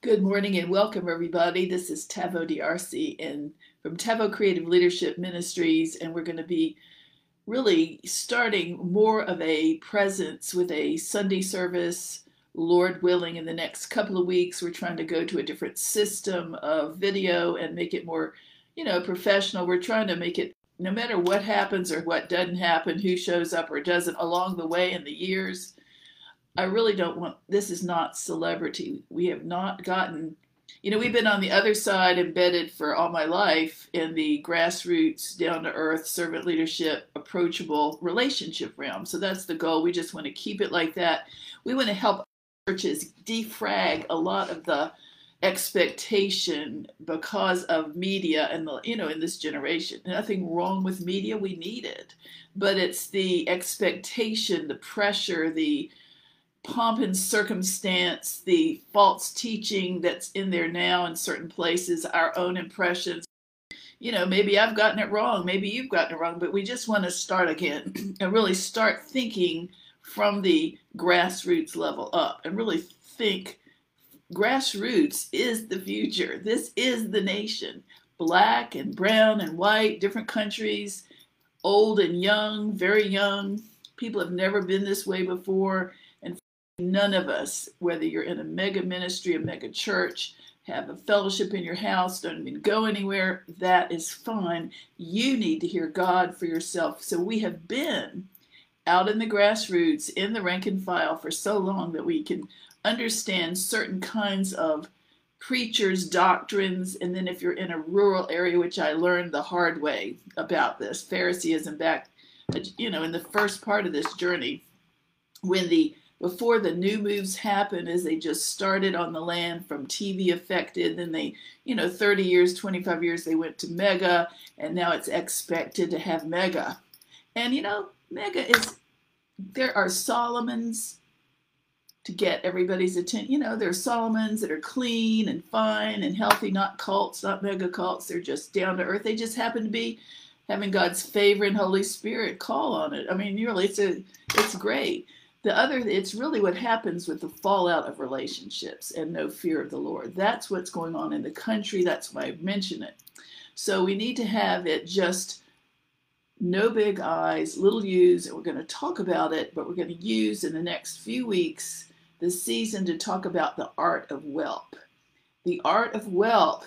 Good morning and welcome, everybody. This is Taveau D'Arcy and from Taveau Creative Leadership Ministries, and we're going to be really starting more of a presence with a Sunday service, Lord willing, in the next couple of weeks. We're trying to go to a different system of video and make it more, you know, professional. We're trying to make it no matter what happens or what doesn't happen, who shows up or doesn't along the way in the years I really don't want this is not celebrity. We have not gotten you know, we've been on the other side embedded for all my life in the grassroots, down to earth, servant leadership, approachable relationship realm. So that's the goal. We just want to keep it like that. We want to help churches defrag a lot of the expectation because of media and the you know in this generation nothing wrong with media we need it but it's the expectation the pressure the pomp and circumstance, the false teaching that's in there now in certain places, our own impressions. You know, maybe I've gotten it wrong, maybe you've gotten it wrong, but we just want to start again and really start thinking from the grassroots level up and really think grassroots is the future. This is the nation. Black and brown and white, different countries, old and young, very young. People have never been this way before None of us, whether you're in a mega ministry, a mega church, have a fellowship in your house, don't even go anywhere, that is fine. You need to hear God for yourself. So we have been out in the grassroots, in the rank and file for so long that we can understand certain kinds of preachers' doctrines. And then if you're in a rural area, which I learned the hard way about this, Phariseeism back, you know, in the first part of this journey, when the before the new moves happened as they just started on the land from TV affected. Then they, you know, 30 years, 25 years, they went to mega, and now it's expected to have mega. And, you know, mega is, there are Solomons to get everybody's attention. You know, there are Solomons that are clean and fine and healthy, not cults, not mega cults. They're just down to earth. They just happen to be having God's favor and Holy Spirit call on it. I mean, really, it's a, it's great. The other, it's really what happens with the fallout of relationships and no fear of the Lord. That's what's going on in the country. That's why I mention it. So we need to have it just no big eyes, little U's, and we're going to talk about it, but we're going to use in the next few weeks the season to talk about the art of WELP. The art of WELP.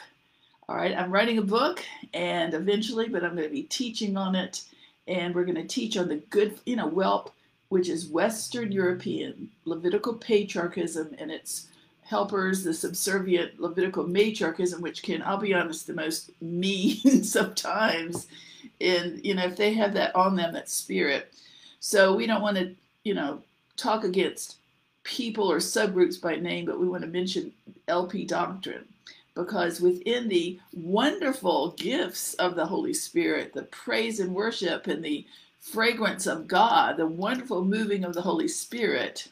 All right, I'm writing a book and eventually, but I'm going to be teaching on it, and we're going to teach on the good, you know, WELP which is Western European Levitical patriarchism and its helpers, the subservient Levitical matriarchism, which can, I'll be honest, the most mean sometimes. And, you know, if they have that on them, that spirit. So we don't want to, you know, talk against people or subgroups by name, but we want to mention LP doctrine because within the wonderful gifts of the Holy Spirit, the praise and worship and the fragrance of God, the wonderful moving of the Holy Spirit,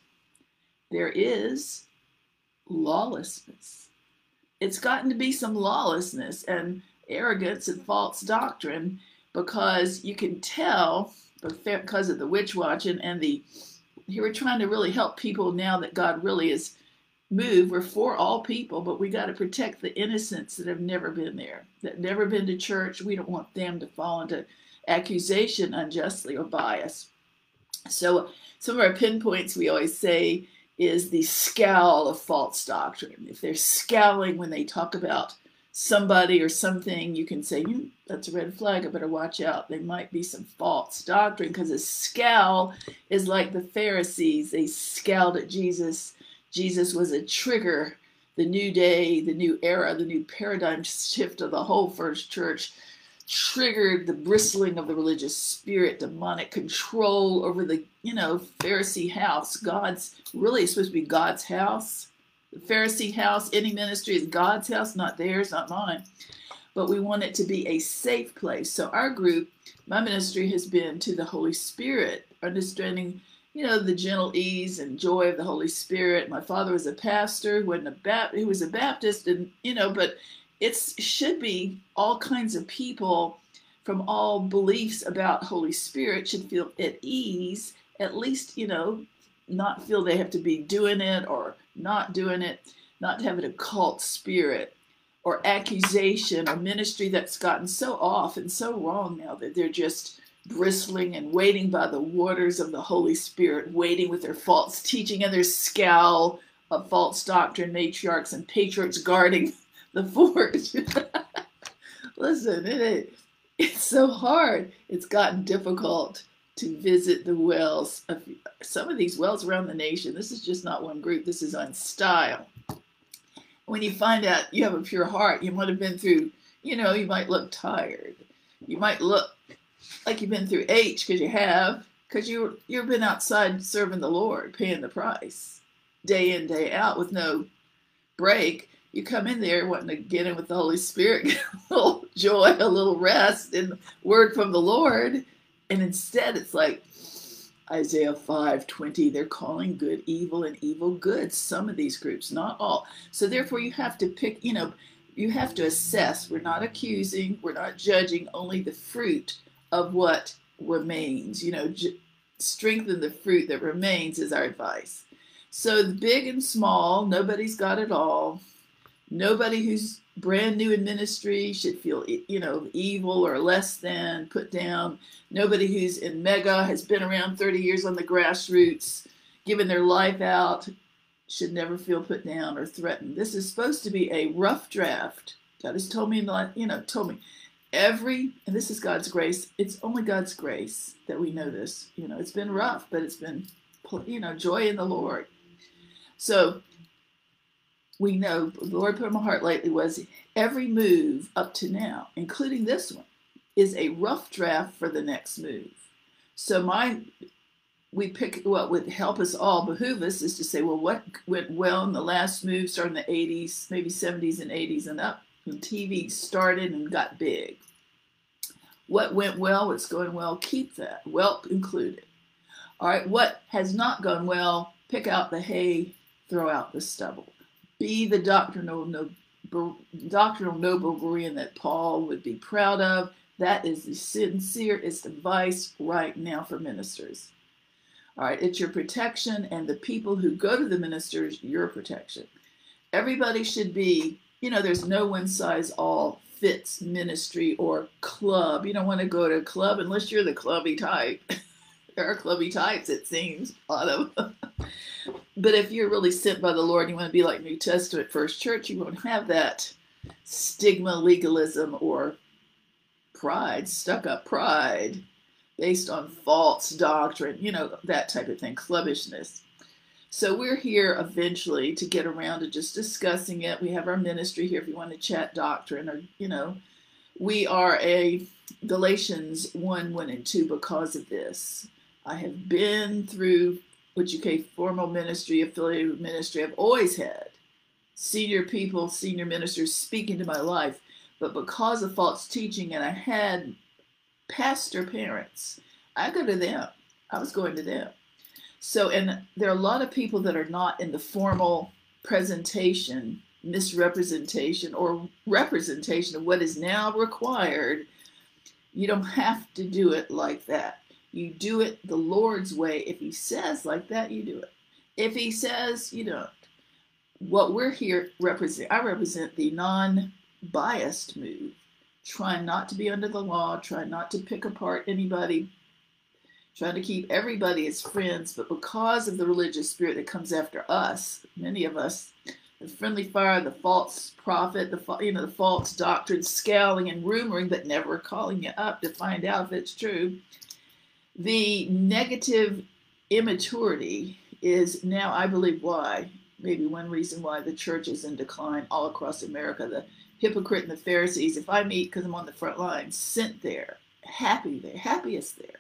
there is lawlessness. It's gotten to be some lawlessness and arrogance and false doctrine because you can tell because of the witch watching and the here we're trying to really help people now that God really is moved. We're for all people, but we got to protect the innocents that have never been there, that never been to church. We don't want them to fall into accusation unjustly or bias. So, some of our pinpoints we always say is the scowl of false doctrine. If they're scowling when they talk about somebody or something, you can say, hmm, that's a red flag, I better watch out. There might be some false doctrine because a scowl is like the Pharisees. They scowled at Jesus. Jesus was a trigger, the new day, the new era, the new paradigm shift of the whole first church triggered the bristling of the religious spirit, demonic control over the, you know, Pharisee house. God's really supposed to be God's house. The Pharisee house, any ministry is God's house, not theirs, not mine. But we want it to be a safe place. So our group, my ministry has been to the Holy Spirit, understanding, you know, the gentle ease and joy of the Holy Spirit. My father was a pastor, who wasn't a Baptist, he was a Baptist, and you know, but it should be all kinds of people from all beliefs about Holy Spirit should feel at ease, at least, you know, not feel they have to be doing it or not doing it. not to have an occult spirit or accusation or ministry that's gotten so off and so wrong now that they're just bristling and waiting by the waters of the Holy Spirit, waiting with their false teaching and their scowl of false doctrine, matriarchs and patriarchs guarding the forge. Listen, it, it's so hard. It's gotten difficult to visit the wells of some of these wells around the nation. This is just not one group. This is on style. When you find out you have a pure heart, you might have been through, you know, you might look tired. You might look like you've been through H because you have, because you you've been outside serving the Lord, paying the price, day in day out with no break. You come in there wanting to get in with the Holy Spirit, get a little joy, a little rest, and word from the Lord and instead, it's like Isaiah 5:20, they're calling good evil and evil good. Some of these groups, not all. So therefore, you have to pick, you know, you have to assess. We're not accusing, we're not judging, only the fruit of what remains. You know, j- strengthen the fruit that remains is our advice. So big and small, nobody's got it all. Nobody who's brand new in ministry should feel, you know, evil or less than, put down. Nobody who's in mega has been around 30 years on the grassroots, given their life out, should never feel put down or threatened. This is supposed to be a rough draft. God has told me, you know, told me every, and this is God's grace. It's only God's grace that we know this. You know, it's been rough, but it's been, you know, joy in the Lord. So we know the Lord put in my heart lately was every move up to now, including this one, is a rough draft for the next move. So my we pick what would help us all behoove us is to say, well, what went well in the last move, starting in the 80s, maybe 70s and 80s and up, when TV started and got big. What went well, what's going well, keep that, well included. All right, what has not gone well, pick out the hay, throw out the stubble be the doctrinal, doctrinal noble Berean that Paul would be proud of. That is the sincerest advice right now for ministers. All right, it's your protection, and the people who go to the ministers, your protection. Everybody should be, you know, there's no one size all fits ministry or club. You don't want to go to a club unless you're the clubby type. there are clubby types, it seems, a lot of. But if you're really sent by the Lord and you want to be like New Testament First Church, you won't have that stigma, legalism, or pride, stuck up pride based on false doctrine, you know, that type of thing, clubbishness. So we're here eventually to get around to just discussing it. We have our ministry here if you want to chat doctrine or, you know, we are a Galatians 1, 1 and 2 because of this. I have been through which UK formal ministry, affiliated ministry, I've always had senior people, senior ministers speak into my life. But because of false teaching, and I had pastor parents, I go to them. I was going to them. So, and there are a lot of people that are not in the formal presentation, misrepresentation, or representation of what is now required. You don't have to do it like that. You do it the Lord's way. If He says like that, you do it. If He says you don't, what we're here represent, I represent the non-biased move. Trying not to be under the law, trying not to pick apart anybody, trying to keep everybody as friends. But because of the religious spirit that comes after us, many of us, the friendly fire, the false prophet, the you know the false doctrine, scowling and rumoring, but never calling you up to find out if it's true the negative immaturity is now, I believe, why, maybe one reason why the church is in decline all across America. The hypocrite and the Pharisees, if I meet, because I'm on the front line, sent there, happy there, happiest there,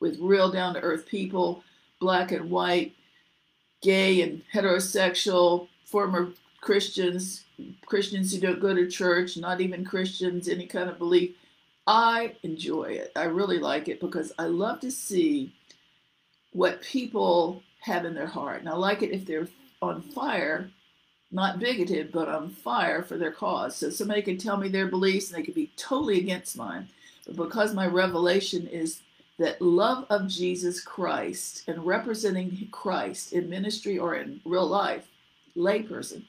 with real down to earth people, black and white, gay and heterosexual, former Christians, Christians who don't go to church, not even Christians, any kind of belief I enjoy it. I really like it because I love to see what people have in their heart. And I like it if they're on fire, not bigoted, but on fire for their cause. So somebody can tell me their beliefs and they could be totally against mine. But because my revelation is that love of Jesus Christ and representing Christ in ministry or in real life layperson,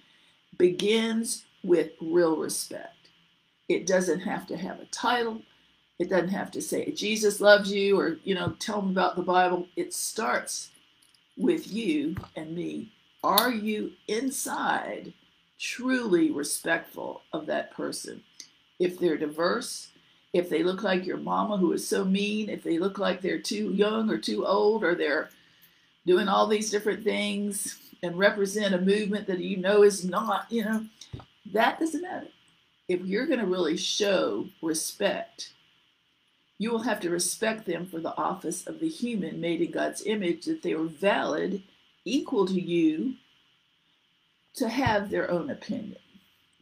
begins with real respect. It doesn't have to have a title. It doesn't have to say Jesus loves you or, you know, tell them about the Bible. It starts with you and me. Are you inside truly respectful of that person? If they're diverse, if they look like your mama who is so mean, if they look like they're too young or too old or they're doing all these different things and represent a movement that you know is not, you know, that doesn't matter. If you're going to really show respect, you will have to respect them for the office of the human made in God's image, that they are valid, equal to you, to have their own opinion.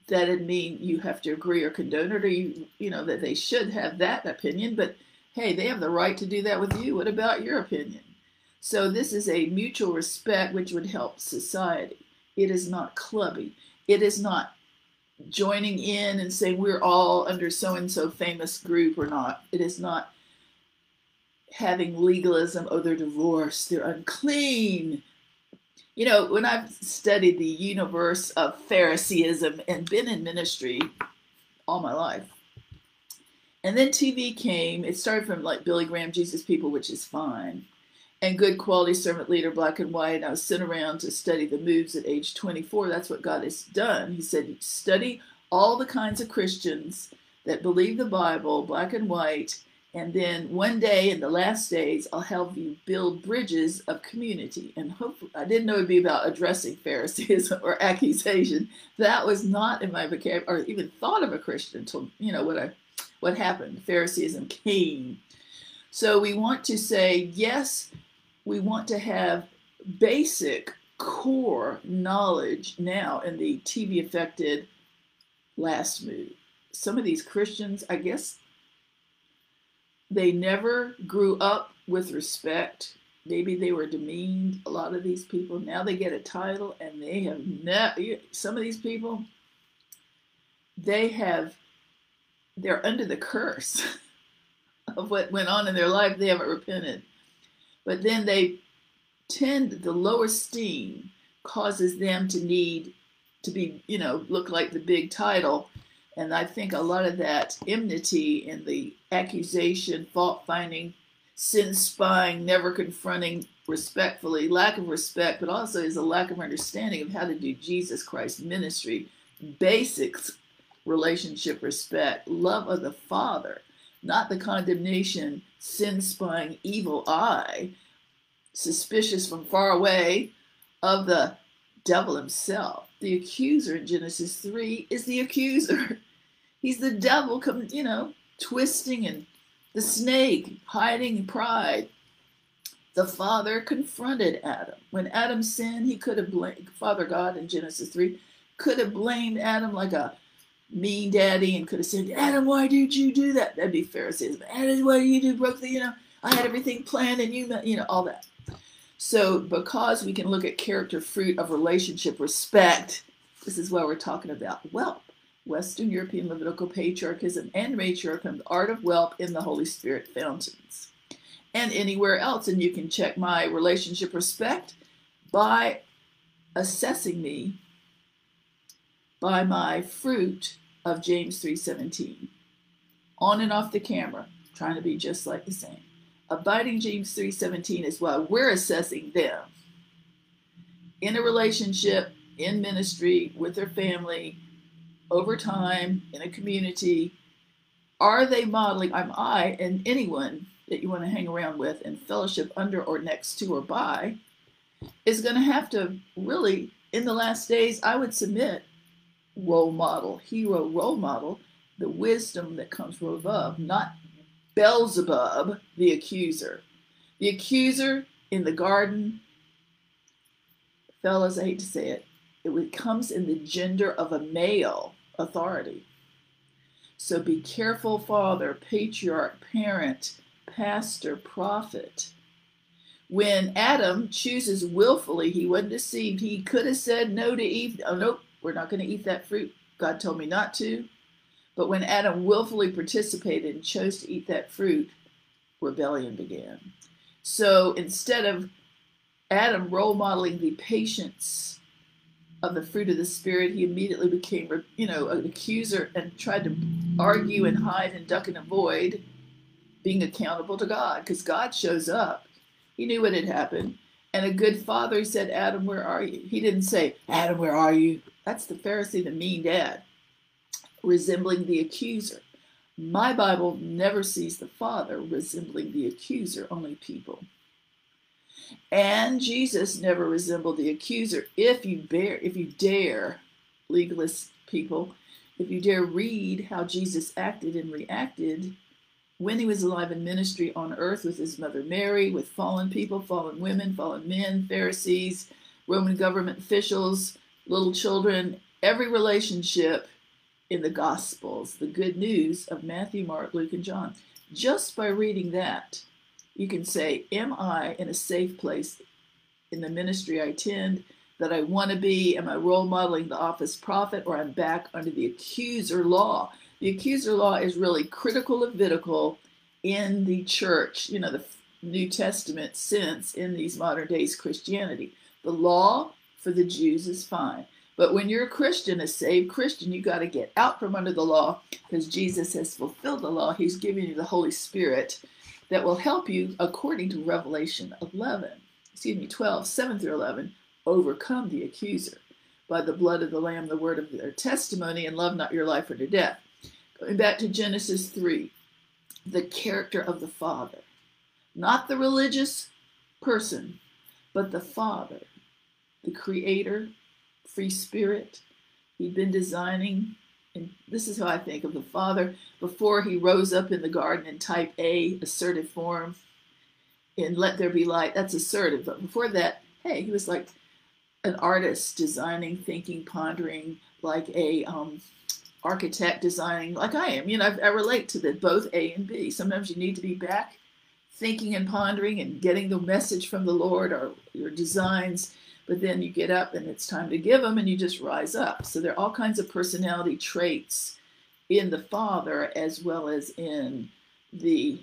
That would mean you have to agree or condone it, or you, you know, that they should have that opinion, but hey, they have the right to do that with you. What about your opinion? So this is a mutual respect which would help society. It is not clubby. It is not joining in and saying we're all under so and so famous group or not. It is not having legalism, oh, they're divorced, they're unclean. You know, when I've studied the universe of Phariseeism and been in ministry all my life, and then TV came, it started from like Billy Graham, Jesus People, which is fine and good quality servant leader, black and white. I was sent around to study the moves at age 24. That's what God has done. He said, study all the kinds of Christians that believe the Bible, black and white, and then one day in the last days, I'll help you build bridges of community. And hopefully, I didn't know it'd be about addressing Phariseeism or accusation. That was not in my vocabulary, or even thought of a Christian until you know what I, what happened. Phariseeism came. So we want to say yes we want to have basic core knowledge now in the TV affected last move. Some of these Christians, I guess, they never grew up with respect. Maybe they were demeaned. A lot of these people now they get a title and they have never. Some of these people, they have, they're under the curse of what went on in their life. They haven't repented but then they tend the low esteem causes them to need to be, you know, look like the big title. And I think a lot of that enmity and the accusation, fault finding, sin spying, never confronting respectfully, lack of respect, but also is a lack of understanding of how to do Jesus Christ ministry, basics, relationship, respect, love of the Father, not the condemnation sin spying evil eye, suspicious from far away of the devil himself. The accuser in Genesis 3 is the accuser. He's the devil, come, you know, twisting and the snake hiding pride. The father confronted Adam. When Adam sinned, he could have blamed Father God in Genesis 3 could have blamed Adam like a mean daddy and could have said, Adam, why did you do that? That'd be Pharisees. Adam, why did you do broke the, you know, I had everything planned and you, you know, all that. So because we can look at character fruit of relationship respect, this is why we're talking about WELP. Western European Levitical patriarchism and matriarchism, the art of WELP in the Holy Spirit fountains. And anywhere else. And you can check my relationship respect by assessing me by my fruit of James 3:17. On and off the camera, trying to be just like the same. Abiding James 3:17 is why we're assessing them in a relationship, in ministry, with their family, over time, in a community. Are they modeling? I'm I and anyone that you want to hang around with and fellowship under or next to or by is going to have to really, in the last days, I would submit role model, hero role model, the wisdom that comes from above, not Beelzebub, the accuser. The accuser in the garden, fellas, I hate to say it, it comes in the gender of a male authority. So be careful, father, patriarch, parent, pastor, prophet. When Adam chooses willfully, he wasn't deceived. He could have said no to Eve. Oh, nope, we're not going to eat that fruit. God told me not to. But when Adam willfully participated and chose to eat that fruit, rebellion began. So instead of Adam role modeling the patience of the fruit of the Spirit, he immediately became, you know, an accuser and tried to argue and hide and duck and avoid being accountable to God because God shows up. He knew what had happened. And a good father, said, Adam, where are you? He didn't say, Adam, where are you? That's the Pharisee, the mean dad, resembling the accuser. My Bible never sees the father resembling the accuser, only people. And Jesus never resembled the accuser. If you bear, if you dare, legalist people, if you dare read how Jesus acted and reacted when he was alive in ministry on earth with his mother Mary, with fallen people, fallen women, fallen men, Pharisees, Roman government officials, little children, every relationship in the Gospels, the good news of Matthew, Mark, Luke, and John. Just by reading that, you can say, Am I in a safe place in the ministry I attend that I want to be? Am I role modeling the office prophet or I'm back under the accuser law? The accuser law is really critical Levitical in the church, you know, the New Testament sense in these modern days Christianity. The law for the Jews is fine. But when you're a Christian, a saved Christian, you got to get out from under the law because Jesus has fulfilled the law. He's given you the Holy Spirit that will help you, according to Revelation 11, excuse me, 12, 7 through 11, overcome the accuser by the blood of the Lamb, the word of their testimony, and love not your life unto death. Going back to Genesis 3, the character of the Father, not the religious person, but the Father, the Creator, free spirit. He'd been designing and this is how I think of the Father before he rose up in the garden in type A, assertive form, in Let There Be Light. That's assertive. But before that, hey, he was like an artist, designing, thinking, pondering, like a um, architect designing, like I am. You know, I, I relate to the both A and B. Sometimes you need to be back thinking and pondering and getting the message from the Lord or your designs but then you get up and it's time to give them and you just rise up. So there are all kinds of personality traits in the Father as well as in the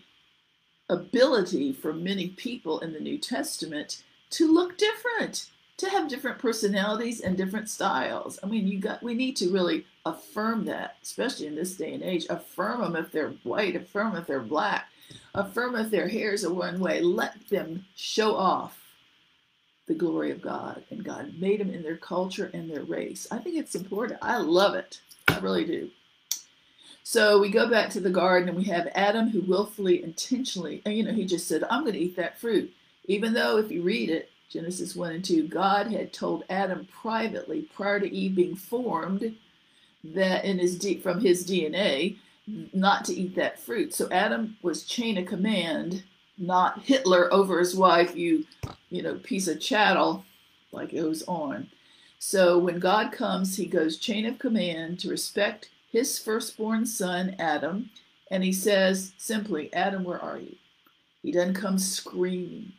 ability for many people in the New Testament to look different, to have different personalities and different styles. I mean, you got we need to really affirm that, especially in this day and age. Affirm them if they're white, affirm if they're black, affirm if their hair's a one way. Let them show off the glory of God, and God made them in their culture and their race. I think it's important. I love it. I really do. So we go back to the garden and we have Adam who willfully, intentionally, you know, he just said, I'm going to eat that fruit. Even though if you read it, Genesis 1 and 2, God had told Adam privately, prior to Eve being formed, that in his from his DNA, not to eat that fruit. So Adam was chain of command not Hitler over his wife, you, you know, piece of chattel, like it was on. So when God comes, he goes chain of command to respect his firstborn son, Adam, and he says simply, Adam, where are you? He doesn't come screaming,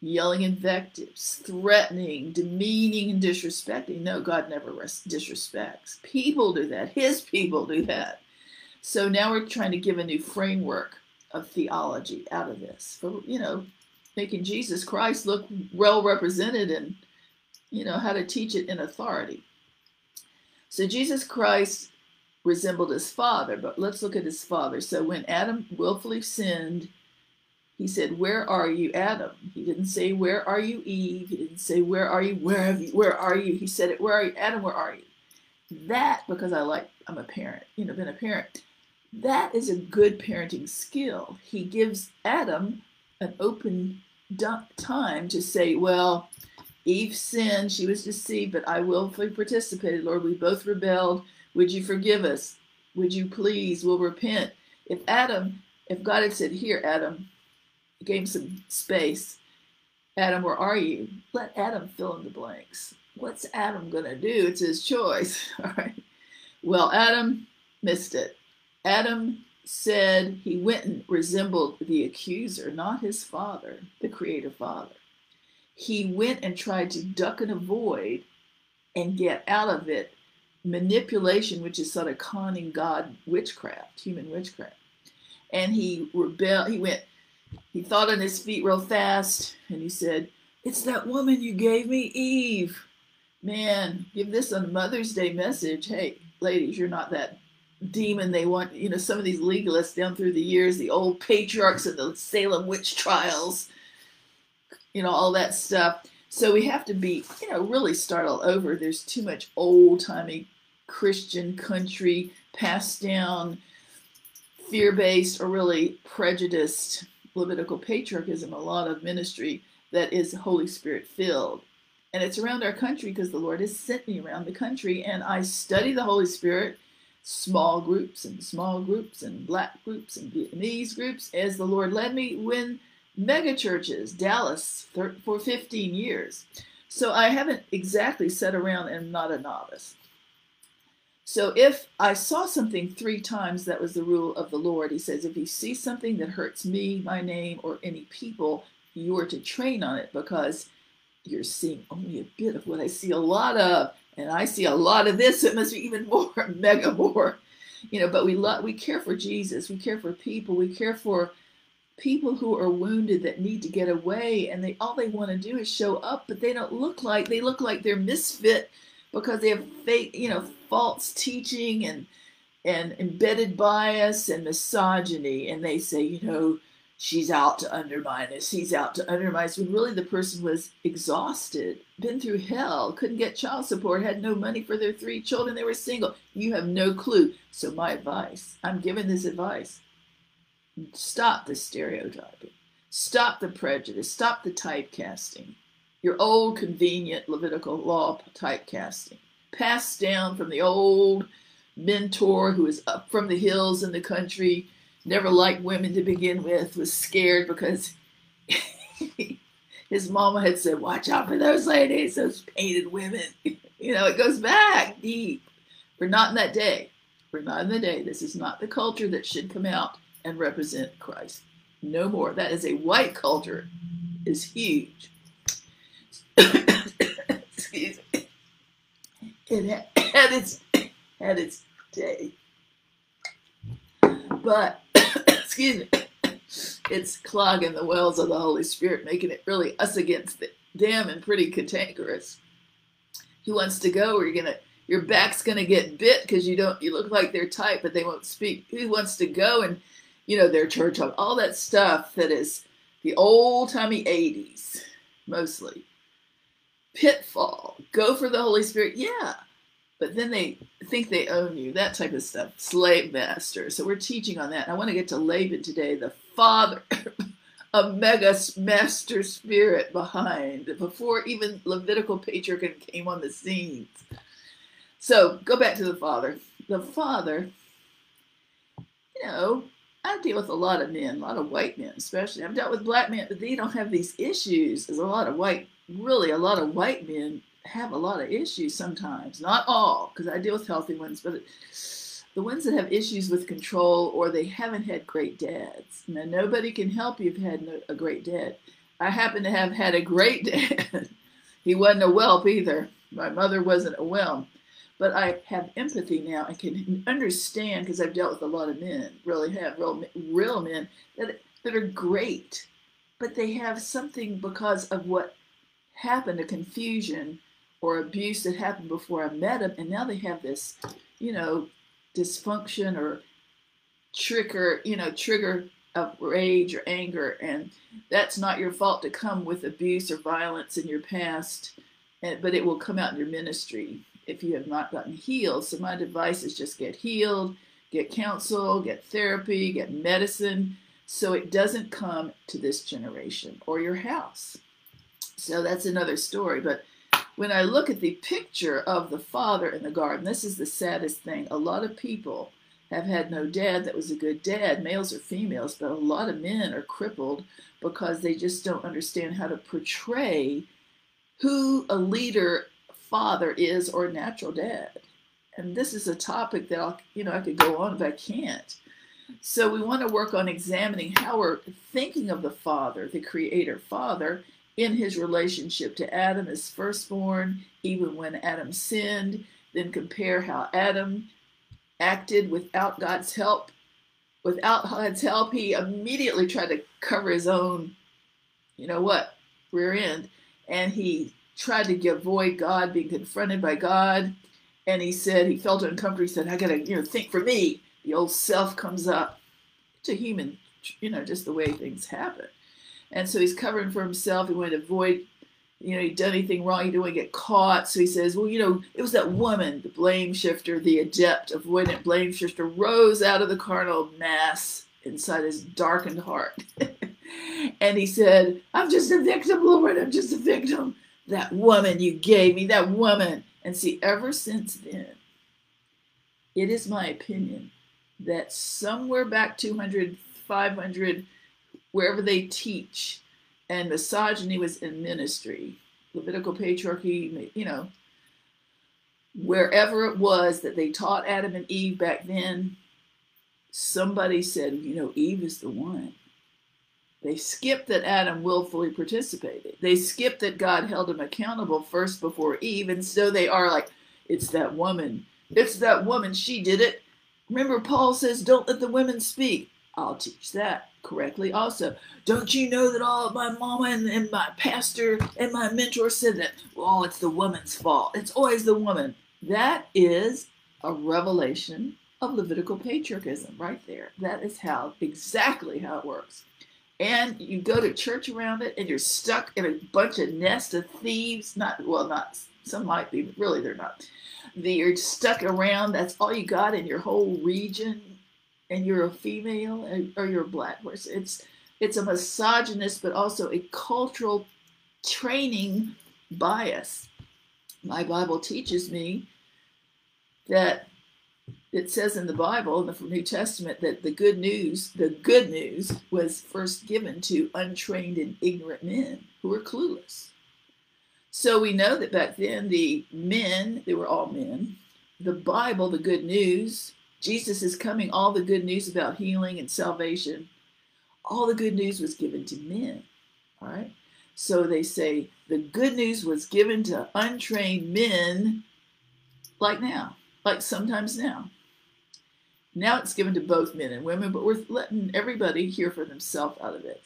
yelling invectives, threatening, demeaning, and disrespecting. No, God never disrespects. People do that. His people do that. So now we're trying to give a new framework of theology out of this for you know making Jesus Christ look well represented and you know how to teach it in authority. So Jesus Christ resembled his father, but let's look at his father. So when Adam willfully sinned, he said, "Where are you, Adam?" He didn't say, "Where are you, Eve?" He didn't say, "Where are you? Where have you? Where are you?" He said, "It. Where are you, Adam? Where are you?" That because I like I'm a parent, you know, been a parent. That is a good parenting skill. He gives Adam an open time to say, Well, Eve sinned, she was deceived, but I willfully participated. Lord, we both rebelled. Would you forgive us? Would you please? We'll repent. If Adam, if God had said, Here, Adam, gave him some space, Adam, where are you? Let Adam fill in the blanks. What's Adam going to do? It's his choice. All right. Well, Adam missed it. Adam said he went and resembled the accuser, not his father, the creator father. He went and tried to duck and avoid and get out of it manipulation, which is sort of conning God witchcraft, human witchcraft. And he rebelled, he went, he thought on his feet real fast and he said, It's that woman you gave me, Eve. man, give this on Mother's Day message. Hey, ladies, you're not that demon they want. You know, some of these legalists down through the years, the old patriarchs of the Salem witch trials, you know, all that stuff. So we have to be, you know, really start all over. There's too much old timey Christian country passed down, fear based, or really prejudiced Levitical patriarchism, a lot of ministry that is Holy Spirit filled. And it's around our country because the Lord has sent me around the country and I study the Holy Spirit, small mm-hmm. groups and small groups and black groups and Vietnamese groups as the Lord led me when mega churches, Dallas for 15 years. So I haven't exactly sat around and not a novice. So if I saw something three times, that was the rule of the Lord. He says, if you see something that hurts me, my name, or any people, you are to train on it because you're seeing only a bit of what I see a lot of. And I see a lot of this. It must be even more, mega more. You know, but we love, we care for Jesus. We care for people. We care for people who are wounded that need to get away and they all they want to do is show up but they don't look like they look like they're misfit because they have fake you know false teaching and and embedded bias and misogyny and they say you know she's out to undermine us he's out to undermine us when really the person was exhausted been through hell couldn't get child support had no money for their three children they were single you have no clue so my advice i'm giving this advice Stop the stereotyping. Stop the prejudice. Stop the typecasting. Your old convenient Levitical law typecasting. Passed down from the old mentor who is up from the hills in the country, never liked women to begin with, was scared because his mama had said, Watch out for those ladies, those painted women. you know, it goes back deep. We're not in that day. We're not in the day. This is not the culture that should come out and represent Christ. No more. That is a white culture is huge. Excuse me. It had its had its day. But excuse me, it's clogging the wells of the Holy Spirit, making it really us against them and pretty cantankerous. Who wants to go? Or you're gonna your back's gonna get bit because you don't you look like they're tight, but they won't speak. Who wants to go and you know, their church home, all that stuff that is the old timey 80s, mostly. Pitfall, go for the Holy Spirit, yeah. But then they think they own you, that type of stuff. Slave master. So we're teaching on that. I want to get to Laban today, the father a mega master spirit behind, before even Levitical patriarch came on the scenes. So go back to the father. The father, you know, I deal with a lot of men, a lot of white men, especially. I've dealt with black men, but they don't have these issues. There's a lot of white, really, a lot of white men have a lot of issues sometimes. Not all, because I deal with healthy ones, but the ones that have issues with control or they haven't had great dads. Now, nobody can help you if you had a great dad. I happen to have had a great dad. he wasn't a WELP either. My mother wasn't a WELP but I have empathy now and can understand because I've dealt with a lot of men, really have real, real men that that are great, but they have something because of what happened, a confusion or abuse that happened before I met them, and now they have this, you know, dysfunction or trigger, you know, trigger of rage or anger, and that's not your fault to come with abuse or violence in your past, but it will come out in your ministry if you have not gotten healed. So my advice is just get healed, get counsel, get therapy, get medicine, so it doesn't come to this generation or your house. So that's another story. But when I look at the picture of the father in the garden, this is the saddest thing. A lot of people have had no dad that was a good dad, males or females, but a lot of men are crippled because they just don't understand how to portray who a leader father is or natural dad. And this is a topic that I'll, you know, I could go on but I can't. So we want to work on examining how we're thinking of the father, the creator father, in his relationship to Adam as firstborn, even when Adam sinned, then compare how Adam acted without God's help. Without God's help, he immediately tried to cover his own, you know what, rear end, and he tried to avoid God being confronted by God. And he said he felt uncomfortable. He said, I got to, you know, think for me. The old self comes up. It's a human, you know, just the way things happen. And so he's covering for himself. He wanted to avoid, you know, he'd done anything wrong. He didn't want to get caught. So he says, well, you know, it was that woman, the blame shifter, the adept, avoidant blame shifter, rose out of the carnal mass inside his darkened heart. and he said, I'm just a victim, Lord. I'm just a victim. That woman you gave me, that woman. And see, ever since then, it is my opinion that somewhere back 200, 500, wherever they teach, and misogyny was in ministry, Levitical patriarchy, you know, wherever it was that they taught Adam and Eve back then, somebody said, you know, Eve is the one. They skipped that Adam willfully participated. They skipped that God held him accountable first before Eve. And so they are like, it's that woman. It's that woman. She did it. Remember, Paul says, don't let the women speak. I'll teach that correctly also. Don't you know that all of my mama and, and my pastor and my mentor said that, well, it's the woman's fault. It's always the woman. That is a revelation of Levitical patriarchism right there. That is how exactly how it works. And you go to church around it and you're stuck in a bunch of nest of thieves. Not well, not some might be, but really they're not. You're stuck around. That's all you got in your whole region, and you're a female or you're black. It's it's a misogynist, but also a cultural training bias. My Bible teaches me that it says in the Bible, in the New Testament, that the good news, the good news, was first given to untrained and ignorant men who were clueless. So we know that back then the men, they were all men, the Bible, the good news, Jesus is coming, all the good news about healing and salvation, all the good news was given to men. All right. So they say the good news was given to untrained men like now, like sometimes now. Now it's given to both men and women, but we're letting everybody hear for themselves out of it.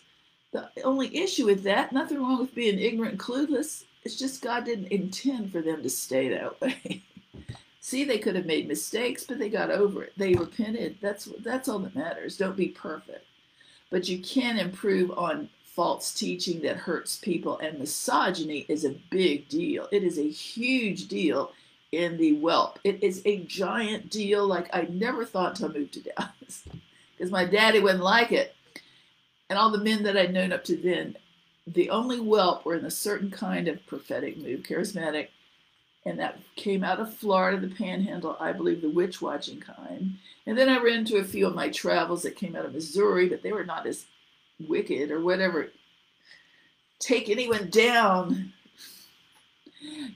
The only issue with that, nothing wrong with being ignorant and clueless. It's just God didn't intend for them to stay that way. See, they could have made mistakes, but they got over it. They repented. That's that's all that matters. Don't be perfect, but you can improve on false teaching that hurts people. And misogyny is a big deal. It is a huge deal in the WELP. It is a giant deal like I never thought to move to Dallas because my daddy wouldn't like it. And all the men that I'd known up to then, the only WELP were in a certain kind of prophetic mood, charismatic, and that came out of Florida, the panhandle, I believe the witch watching kind. And then I ran into a few of my travels that came out of Missouri, but they were not as wicked or whatever. Take anyone down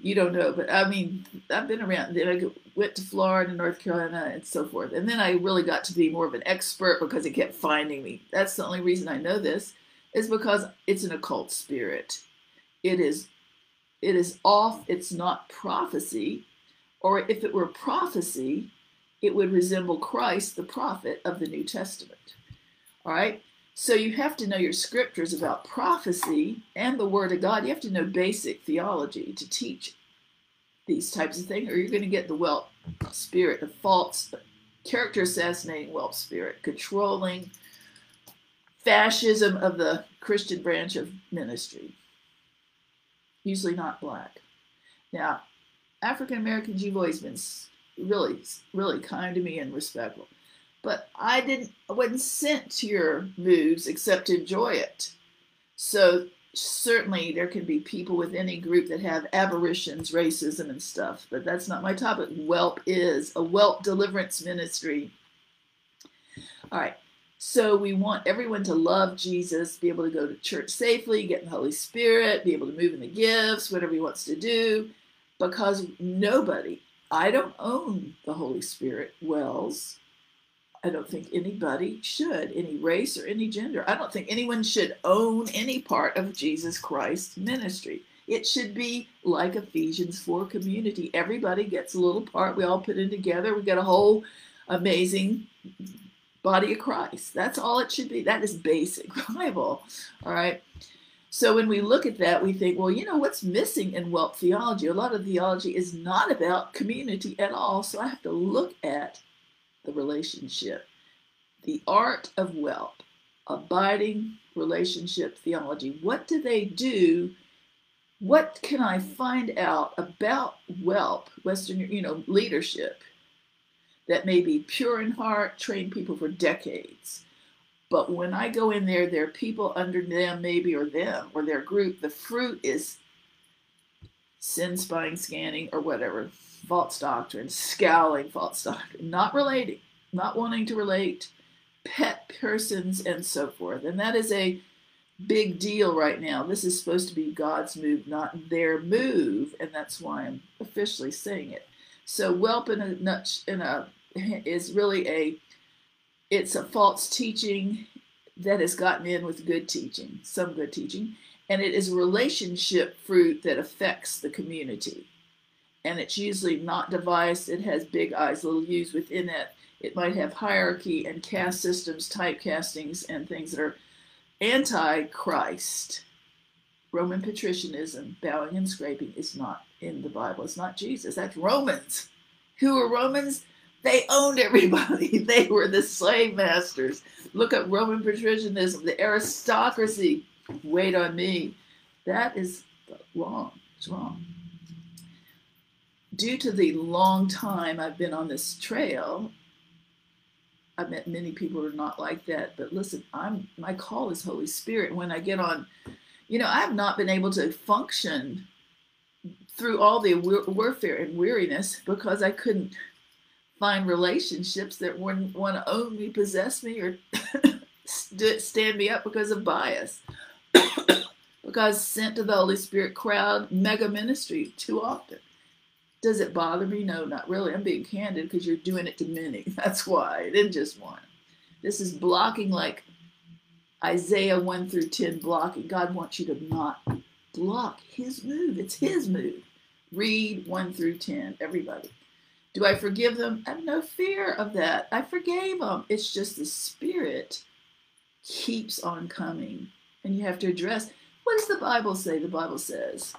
you don't know, but I mean, I've been around. Then I went to Florida, North Carolina, and so forth. And then I really got to be more of an expert because it kept finding me. That's the only reason I know this is because it's an occult spirit. It is, it is off. It's not prophecy, or if it were prophecy, it would resemble Christ, the prophet of the New Testament. All right. So you have to know your scriptures about prophecy and the Word of God. You have to know basic theology to teach these types of things, or you're going to get the WELP spirit, the false character assassinating WELP spirit, controlling fascism of the Christian branch of ministry. Usually not black. Now, African Americans, you've always been really, really kind to me and respectful but I didn't I wasn't sent to your moves except to enjoy it. So certainly there can be people within any group that have aberrations, racism and stuff, but that's not my topic. WELP is a WELP deliverance ministry. All right. So we want everyone to love Jesus, be able to go to church safely, get the Holy Spirit, be able to move in the gifts, whatever he wants to do, because nobody, I don't own the Holy Spirit wells. I don't think anybody should, any race or any gender. I don't think anyone should own any part of Jesus Christ's ministry. It should be like Ephesians 4 community. Everybody gets a little part. We all put in together. We got a whole amazing body of Christ. That's all it should be. That is basic Bible. All right. So when we look at that, we think, well, you know, what's missing in WELP theology? A lot of theology is not about community at all. So I have to look at the relationship. The art of WELP, abiding relationship theology. What do they do? What can I find out about WELP, Western, you know, leadership that may be pure in heart, train people for decades? But when I go in there, there are people under them, maybe, or them, or their group. The fruit is sin spying, scanning, or whatever, false doctrine, scowling, false doctrine, not relating, not wanting to relate, pet persons, and so forth. And that is a big deal right now. This is supposed to be God's move, not their move, and that's why I'm officially saying it. So, WELP in a nut in a is really a it's a false teaching that has gotten in with good teaching, some good teaching, and it is relationship fruit that affects the community. And it's usually not devised, it has big eyes, little U's within it. It might have hierarchy and caste systems, typecastings, and things that are anti Christ. Roman patricianism, bowing and scraping, is not in the Bible. It's not Jesus. That's Romans. Who were Romans? They owned everybody. They were the slave masters. Look at Roman patricianism, the aristocracy. Wait on me. That is wrong. It's wrong. Due to the long time I've been on this trail, I've met many people who are not like that. But listen, I'm my call is Holy Spirit. When I get on, you know, I have not been able to function through all the warfare and weariness because I couldn't find relationships that wouldn't want to own me, possess me, or stand me up because of bias. because sent to the Holy Spirit crowd mega ministry too often. Does it bother me? No, not really. I'm being candid because you're doing it to many. That's why. It isn't just one. This is blocking like Isaiah 1 through 10 blocking. God wants you to not block his move. It's his move. Read 1 through 10, everybody. Do I forgive them? I have no fear of that. I forgave them. It's just the spirit keeps on coming. And you have to address what does the Bible say? The Bible says,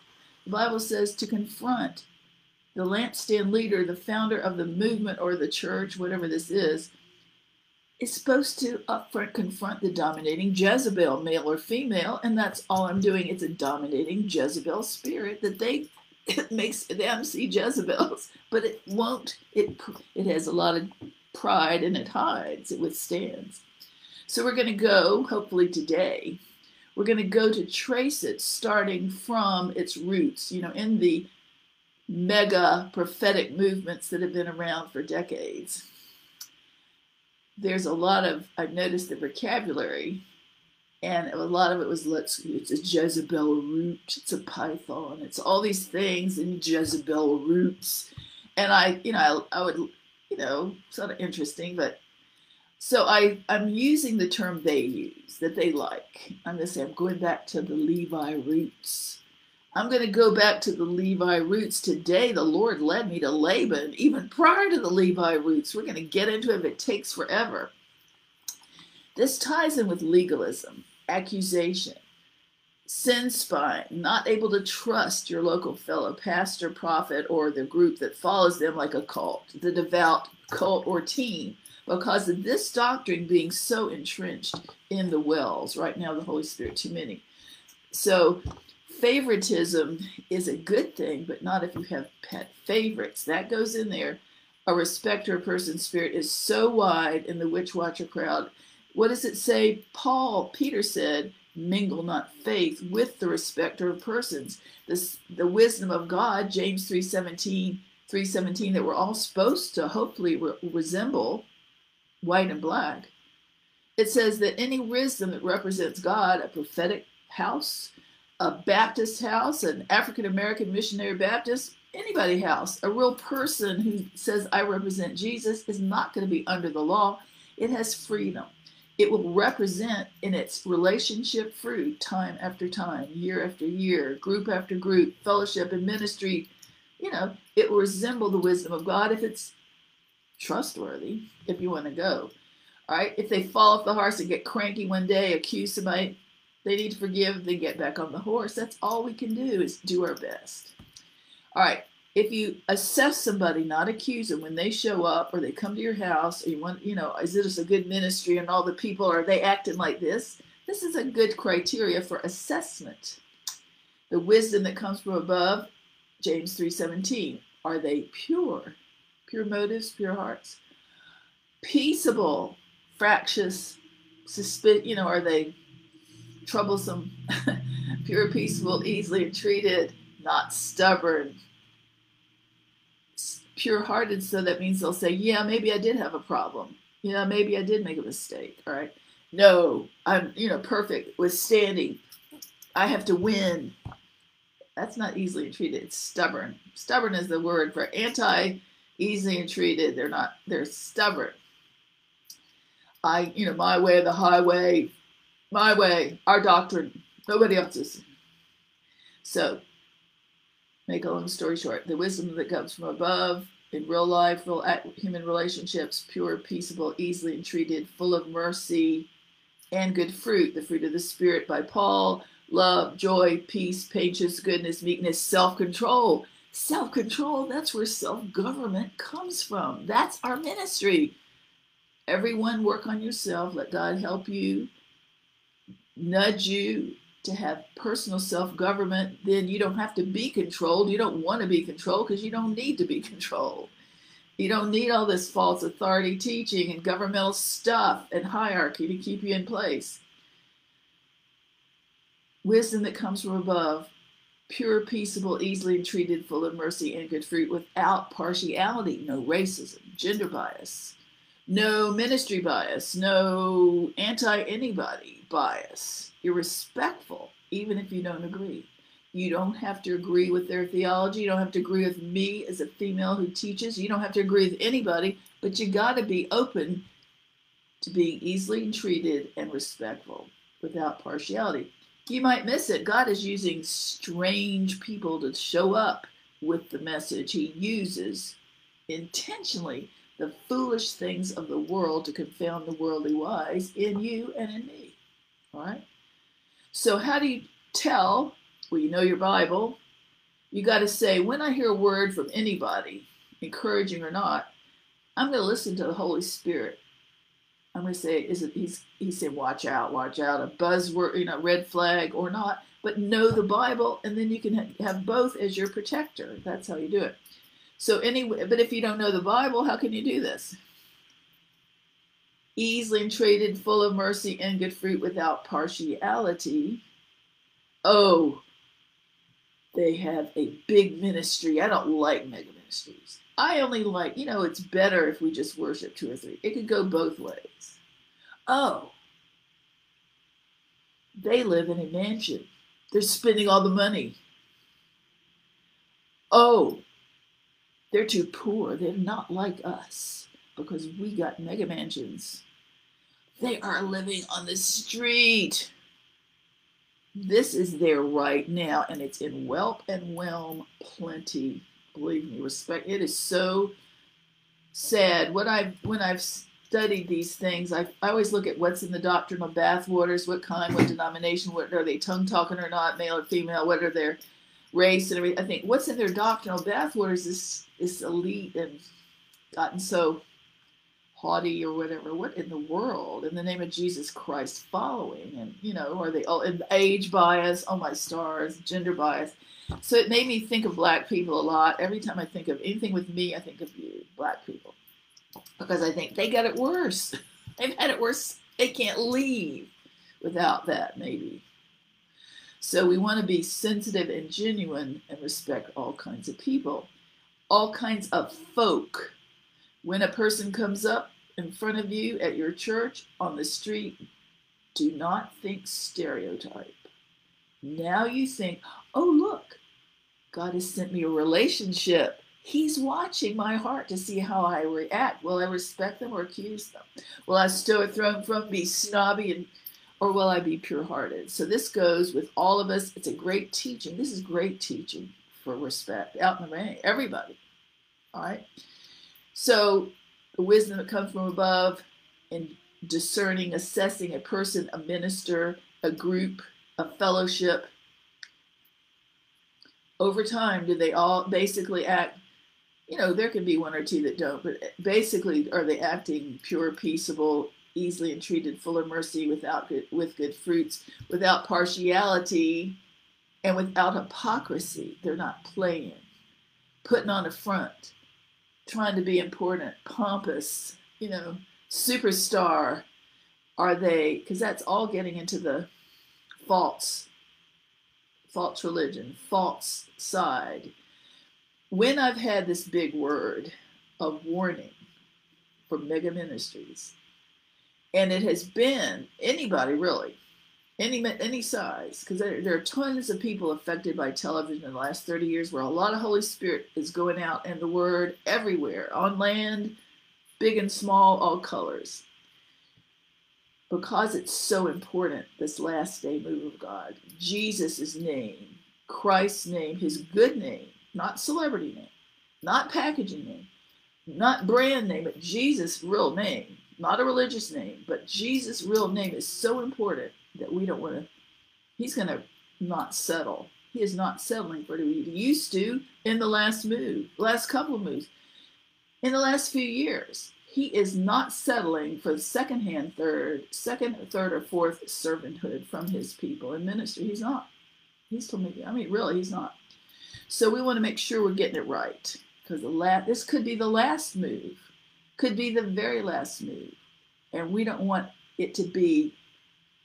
the Bible says to confront the lampstand leader, the founder of the movement or the church, whatever this is, is supposed to uh, upfront confront the dominating Jezebel, male or female, and that's all I'm doing. It's a dominating Jezebel spirit that they it makes them see Jezebels, but it won't. It it has a lot of pride and it hides. It withstands. So we're going to go, hopefully today, we're going to go to trace it starting from its roots. You know, in the mega prophetic movements that have been around for decades. There's a lot of I've noticed the vocabulary and a lot of it was let's it's a Jezebel root, it's a python, it's all these things and Jezebel roots, and I you know I, I would you know sort of interesting, but so I I'm using the term they use that they like. I'm gonna say I'm going back to the Levi roots. I'm going to go back to the Levi roots today. The Lord led me to Laban even prior to the Levi roots. We're going to get into it if it takes forever. This ties in with legalism accusation, sin spying, not able to trust your local fellow pastor, prophet, or the group that follows them like a cult, the devout cult or team, because of this doctrine being so entrenched in the wells. Right now, the Holy Spirit, too many. So, favoritism is a good thing, but not if you have pet favorites. That goes in there. A respect respecter of person's spirit is so wide in the witch watcher crowd what does it say? Paul, Peter said, mingle not faith with the respecter of persons. This, the wisdom of God, James 3.17, 3.17, that we're all supposed to hopefully re- resemble white and black. It says that any wisdom that represents God, a prophetic house, a Baptist house, an African American missionary Baptist, anybody house, a real person who says, I represent Jesus, is not going to be under the law. It has freedom it will represent in its relationship fruit time after time, year after year, group after group, fellowship and ministry. You know, it will resemble the wisdom of God if it's trustworthy, if you want to go. All right. If they fall off the horse and get cranky one day, accuse somebody, They need to forgive, then get back on the horse. That's all we can do is do our best. All right. If you assess somebody, not accuse them, when they show up or they come to your house, or you want, you know, is this a good ministry and all the people are they acting like this? This is a good criteria for assessment. The wisdom that comes from above, James 3:17. Are they pure? Pure motives, pure hearts. Peaceable, fractious, suspicious, you know, are they troublesome, pure, peaceable, easily treated, not stubborn, pure hearted. So that means they'll say, Yeah, maybe I did have a problem. Yeah, maybe I did make a mistake. All right. No, I'm, you know, perfect, withstanding. I have to win. That's not easily treated. It's stubborn. Stubborn is the word for anti easily treated. They're not, they're stubborn. I, you know, my way or the highway, my way, our doctrine, nobody else's. So, make a long story short, the wisdom that comes from above in real life, real human relationships, pure, peaceable, easily entreated, full of mercy and good fruit, the fruit of the Spirit by Paul, love, joy, peace, patience, goodness, meekness, self control. Self control, that's where self government comes from. That's our ministry. Everyone work on yourself. Let God help you nudge you to have personal self government, then you don't have to be controlled. You don't want to be controlled because you don't need to be controlled. You don't need all this false authority teaching and governmental stuff and hierarchy to keep you in place. Wisdom that comes from above, pure, peaceable, easily treated, full of mercy and good fruit, without partiality, no racism, gender bias, no ministry bias, no anti anybody bias. You're respectful, even if you don't agree. You don't have to agree with their theology. You don't have to agree with me as a female who teaches. You don't have to agree with anybody, but you got to be open to being easily treated and respectful without partiality. You might miss it. God is using strange people to show up with the message. He uses intentionally the foolish things of the world to confound the worldly wise in you and in me. All right? So, how do you tell? Well, you know your Bible. You got to say, when I hear a word from anybody, encouraging or not, I'm going to listen to the Holy Spirit. I'm going to say, is it, he's, he said, watch out, watch out, a buzzword, you know, red flag or not, but know the Bible, and then you can have both as your protector. That's how you do it. So, anyway, but if you don't know the Bible, how can you do this? easily entreated, full of mercy and good fruit without partiality. Oh, they have a big ministry. I don't like mega ministries. I only like, you know, it's better if we just worship two or three. It could go both ways. Oh, they live in a mansion. They're spending all the money. Oh, they're too poor. They're not like us because we got mega mansions. They are living on the street. This is there right now, and it's in WELP and whelm plenty. Believe me, respect. It is so sad. What I've when I've studied these things, I, I always look at what's in the doctrinal bathwaters, what kind, what denomination, what are they tongue talking or not, male or female, what are their race and everything. I think what's in their doctrinal bathwaters is this elite and gotten so haughty or whatever. What in the world, in the name of Jesus Christ, following? And you know, are they all in age bias? Oh my stars, gender bias. So it made me think of black people a lot. Every time I think of anything with me, I think of you, black people, because I think they got it worse. They've had it worse. They can't leave without that, maybe. So we want to be sensitive and genuine and respect all kinds of people, all kinds of folk. When a person comes up in front of you at your church, on the street, do not think stereotype. Now you think, oh, look, God has sent me a relationship. He's watching my heart to see how I react. Will I respect them or accuse them? Will I stow a throne from, be snobby, and or will I be pure hearted? So this goes with all of us. It's a great teaching. This is great teaching for respect out in the rain, everybody. All right. So the wisdom that comes from above in discerning, assessing a person, a minister, a group, a fellowship. Over time, do they all basically act? You know, there can be one or two that don't, but basically, are they acting pure, peaceable, easily entreated, full of mercy, without good, with good fruits, without partiality, and without hypocrisy? They're not playing, putting on a front, trying to be important, pompous, you know, superstar. Are they? Because that's all getting into the false, false religion, false side. When I've had this big word of warning from mega ministries, and it has been anybody really, any any size, because there, there, are tons of people affected by television in the last 30 years, where a lot of Holy Spirit is going out and the word everywhere on land, big and small, all colors. Because it's so important, this last day move of God, Jesus' name, Christ's name, his good name, not celebrity name, not packaging name, not brand name, but Jesus' real name, not a religious name, but Jesus' real name is so important that we don't want to, he's going to not settle. He is not settling for he used to in the last move, last couple of moves, in the last few years he is not settling for the second hand third, second, third, or fourth servanthood from his people in ministry. He's not. He's told me, I mean, really, he's not. So we want to make sure we're getting it right because the this could be the last move, could be the very last move, and we don't want it to be,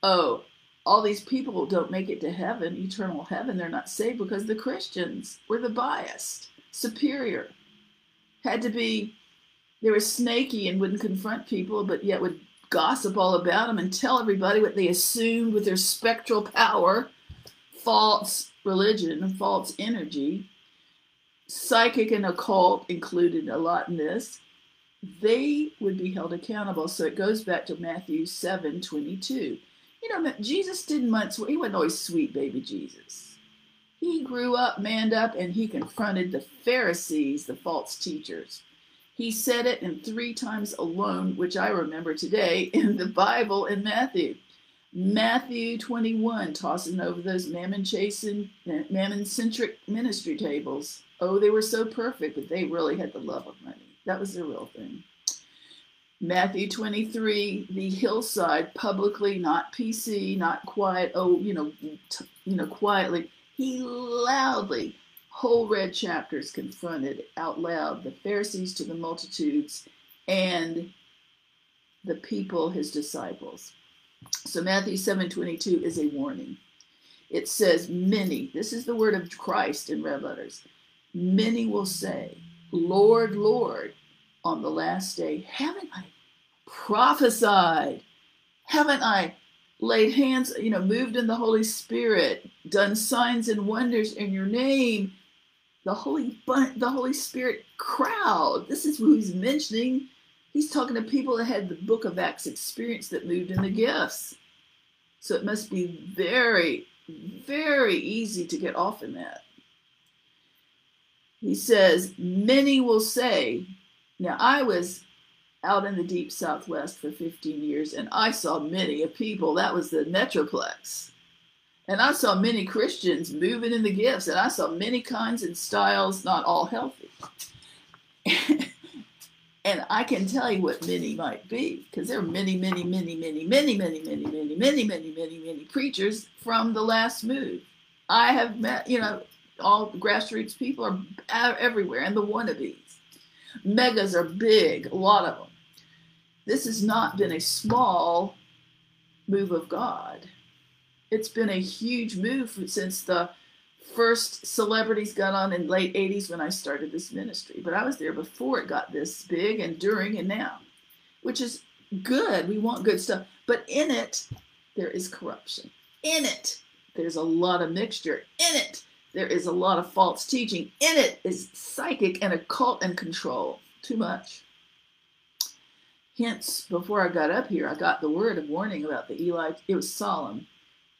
oh, all these people don't make it to heaven, eternal heaven. They're not saved because the Christians were the biased, superior, had to be they were snaky and wouldn't confront people, but yet would gossip all about them and tell everybody what they assumed with their spectral power, false religion, false energy. Psychic and occult included a lot in this. They would be held accountable. So it goes back to Matthew 7 22. You know, Jesus didn't much, he wasn't always sweet baby Jesus. He grew up, manned up, and he confronted the Pharisees, the false teachers he said it in three times alone, which I remember today in the Bible in Matthew. Matthew 21, tossing over those mammon chasing, mammon centric ministry tables. Oh, they were so perfect, but they really had the love of money. That was the real thing. Matthew 23, the hillside, publicly, not PC, not quiet. Oh, you know, t- you know, quietly. He loudly whole red chapters confronted out loud the Pharisees to the multitudes and the people, his disciples. So Matthew 7:22 is a warning. It says, Many, this is the word of Christ in red letters. Many will say, Lord, Lord, on the last day, haven't I prophesied? Haven't I laid hands, you know, moved in the Holy Spirit, done signs and wonders in your name? the Holy the Holy Spirit crowd. This is who he's mentioning. He's talking to people that had the book of Acts experience that moved in the gifts. So it must be very, very easy to get off in that. He says, Many will say, Now I was out in the deep southwest for 15 years and I saw many of people. That was the Metroplex. And I saw many Christians moving in the gifts, and I saw many kinds and styles, not all healthy. and I can tell you what many might be, because there are many, many, many, many, many, many, many, many, many, many, many, many preachers from the last move. I have met, you know, all grassroots people are everywhere, and the wannabes. Megas are big, a lot of them. This has not been a small move of God it's been a huge move since the first celebrities got on in late 80s when I started this ministry. But I was there before it got this big and during and now, which is good. We want good stuff. But in it, there is corruption. In it, there's a lot of mixture. In it, there is a lot of false teaching. In it is psychic and occult and control. Too much. Hence, before I got up here, I got the word of warning about the Eli. It was solemn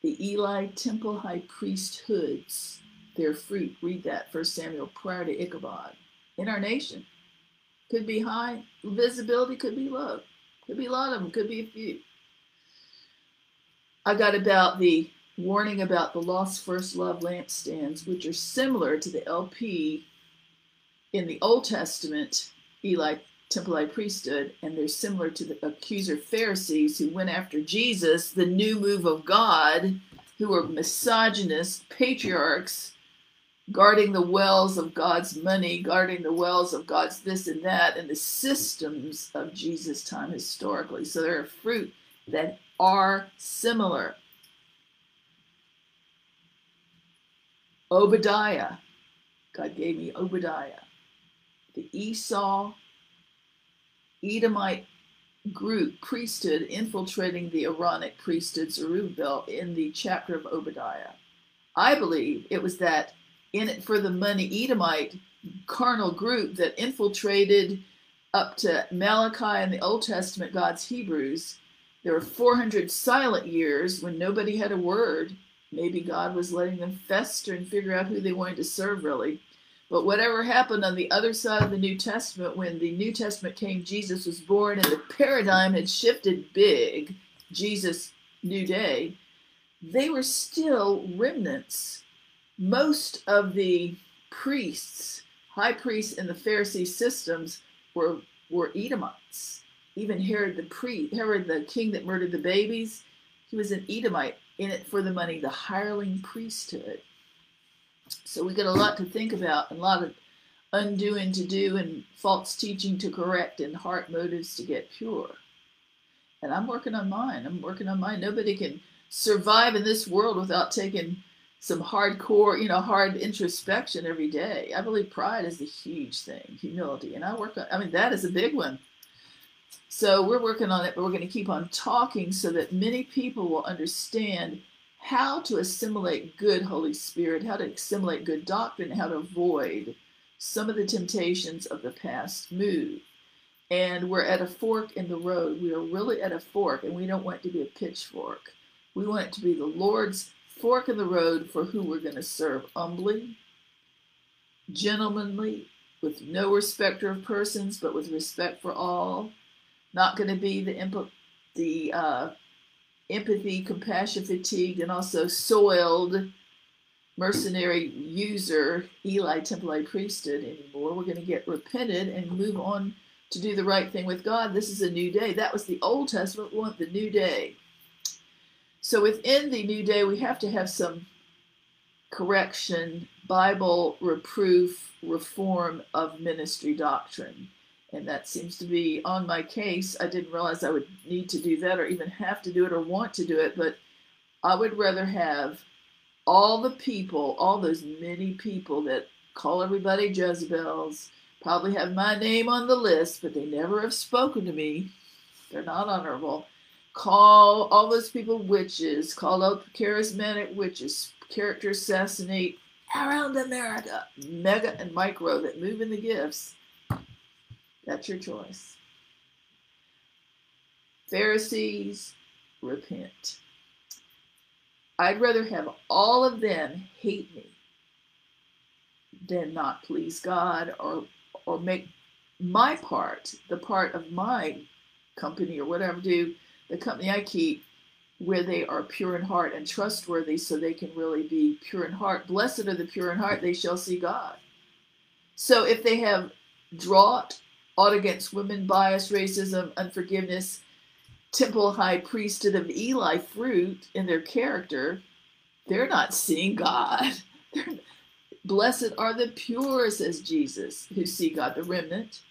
the Eli temple high priesthoods, their fruit. Read that, First Samuel, prior to Ichabod. In our nation. Could be high visibility, could be low. Could be a lot of them, could be a few. I got about the warning about the lost first love lampstands, which are similar to the LP in the Old Testament, Eli Temple priesthood, and they're similar to the accuser Pharisees who went after Jesus, the new move of God, who were misogynist patriarchs guarding the wells of God's money, guarding the wells of God's this and that, and the systems of Jesus' time historically. So there are fruit that are similar. Obadiah, God gave me Obadiah. The Esau Edomite group priesthood infiltrating the Aaronic priesthood Zerubbabel in the chapter of Obadiah. I believe it was that in it for the money Edomite carnal group that infiltrated up to Malachi in the Old Testament, God's Hebrews. There were 400 silent years when nobody had a word. Maybe God was letting them fester and figure out who they wanted to serve, really. But whatever happened on the other side of the New Testament, when the New Testament came, Jesus was born, and the paradigm had shifted big, Jesus' new day, they were still remnants. Most of the priests, high priests in the Pharisee systems were, were Edomites. Even Herod the priest, Herod the king that murdered the babies, he was an Edomite in it for the money, the hireling priesthood. So we got a lot to think about, a lot of undoing to do, and false teaching to correct, and heart motives to get pure. And I'm working on mine. I'm working on mine. Nobody can survive in this world without taking some hardcore, you know, hard introspection every day. I believe pride is a huge thing, humility, and I work on. I mean, that is a big one. So we're working on it, but we're going to keep on talking so that many people will understand how to assimilate good Holy Spirit, how to assimilate good doctrine, how to avoid some of the temptations of the past move. And we're at a fork in the road. We are really at a fork, and we don't want it to be a pitchfork. We want it to be the Lord's fork in the road for who we're going to serve humbly, gentlemanly, with no respecter of persons, but with respect for all. Not going to be the the uh, empathy, compassion fatigued, and also soiled mercenary user Eli Temple priesthood anymore. We're going to get repented and move on to do the right thing with God. This is a new day. That was the Old Testament. We want the new day. So within the new day, we have to have some correction, Bible reproof, reform of ministry doctrine and that seems to be on my case. I didn't realize I would need to do that or even have to do it or want to do it, but I would rather have all the people, all those many people that call everybody Jezebels, probably have my name on the list, but they never have spoken to me. They're not honorable. Call all those people witches, call out charismatic witches, character assassinate around America, mega and micro that move in the gifts that's your choice. Pharisees, repent. I'd rather have all of them hate me than not please God or or make my part, the part of my company or whatever, do the company I keep, where they are pure in heart and trustworthy so they can really be pure in heart. Blessed are the pure in heart, they shall see God. So if they have drought ought against women, bias, racism, unforgiveness, temple high priesthood of Eli fruit in their character, they're not seeing God. Blessed are the pure, says Jesus, who see God, the remnant.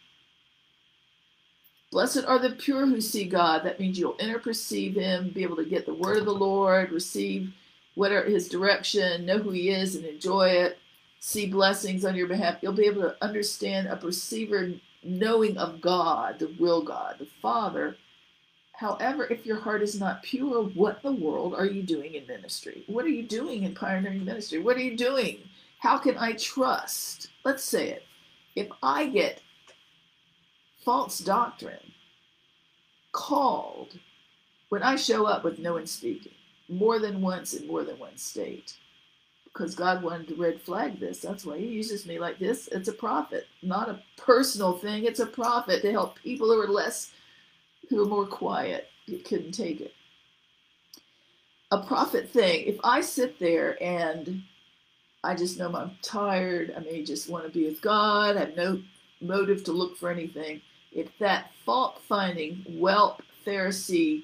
Blessed are the pure who see God. That means you'll interperceive Him, be able to get the word of the Lord, receive what are His direction, know who He is, and enjoy it. See blessings on your behalf. You'll be able to understand a perceiver knowing of God, the will God, the Father. However, if your heart is not pure, what the world are you doing in ministry? What are you doing in pioneering ministry? What are you doing? How can I trust? Let's say it. If I get false doctrine called when I show up with no one speaking, more than once in more than one state, because God wanted to red flag this. That's why He uses me like this. It's a prophet, not a personal thing. It's a prophet to help people who are less, who are more quiet, you couldn't take it. a prophet thing. If I sit there and I just know I'm tired, I may just want to be with God, I have no motive to look for anything. If that fault finding, WELP, Pharisee,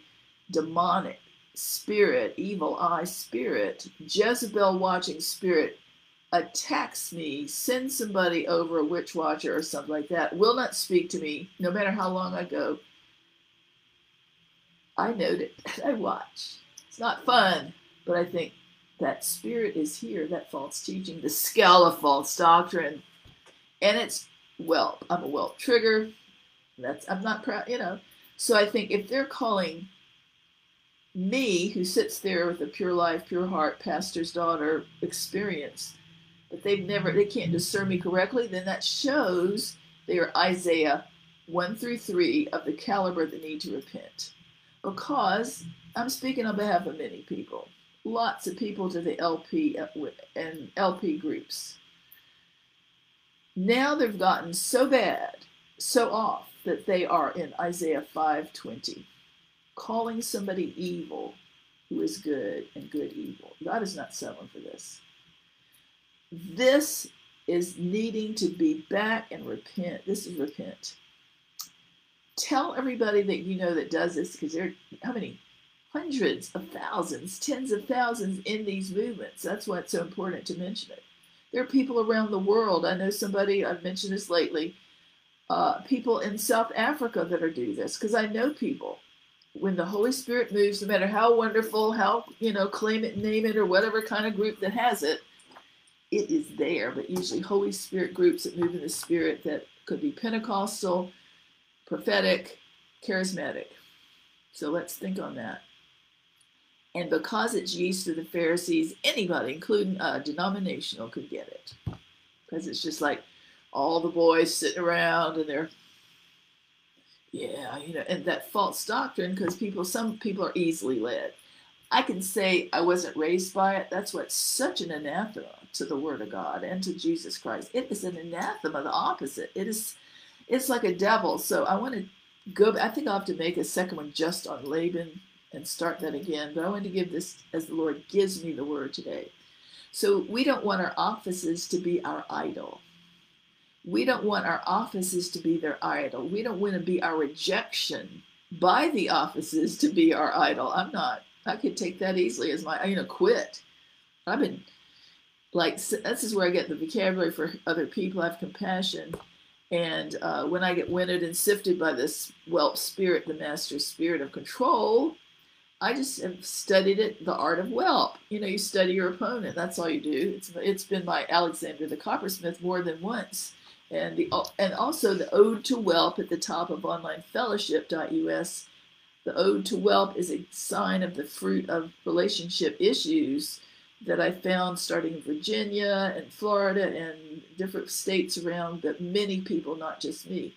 demonic spirit, evil eye spirit, Jezebel watching spirit attacks me, sends somebody over a witch watcher or something like that, will not speak to me, no matter how long I go. I note it. I watch. It's not fun, but I think that spirit is here, that false teaching, the scale of false doctrine. And it's WELP. I'm a WELP trigger. That's I'm not proud, you know. So I think if they're calling me, who sits there with a pure life, pure heart, pastor's daughter experience, but they've never, they can't discern me correctly, then that shows they are Isaiah 1 through 3 of the caliber that need to repent. Because I'm speaking on behalf of many people, lots of people to the LP and LP groups. Now they've gotten so bad, so off, that they are in Isaiah 5:20 calling somebody evil who is good and good evil. God is not settling for this. This is needing to be back and repent. This is repent. Tell everybody that you know that does this because there are how many hundreds of thousands, tens of thousands in these movements. That's why it's so important to mention it. There are people around the world. I know somebody, I've mentioned this lately, uh, people in South Africa that are doing this because I know people when the Holy Spirit moves, no matter how wonderful, how, you know, claim it, name it, or whatever kind of group that has it, it is there. But usually, Holy Spirit groups that move in the Spirit that could be Pentecostal, prophetic, charismatic. So let's think on that. And because it's yeast of the Pharisees, anybody, including a denominational, could get it. Because it's just like all the boys sitting around and they're yeah, you know, and that false doctrine, because people, some people are easily led. I can say I wasn't raised by it. That's what's such an anathema to the Word of God and to Jesus Christ. It is an anathema, the opposite. It is, it's like a devil. So I want to go. I think I'll have to make a second one just on Laban and start that again. But I want to give this as the Lord gives me the Word today. So we don't want our offices to be our idol. We don't want our offices to be their idol. We don't want to be our rejection by the offices to be our idol. I'm not. I could take that easily as my, you know, quit. I've been like, this is where I get the vocabulary for other people. I have compassion. And uh, when I get winded and sifted by this WELP spirit, the master spirit of control, I just have studied it, the art of WELP. You know, you study your opponent. That's all you do. It's, it's been by Alexander the Coppersmith more than once and the and also the ode to WELP at the top of onlinefellowship.us the ode to WELP is a sign of the fruit of relationship issues that i found starting in virginia and florida and different states around that many people not just me.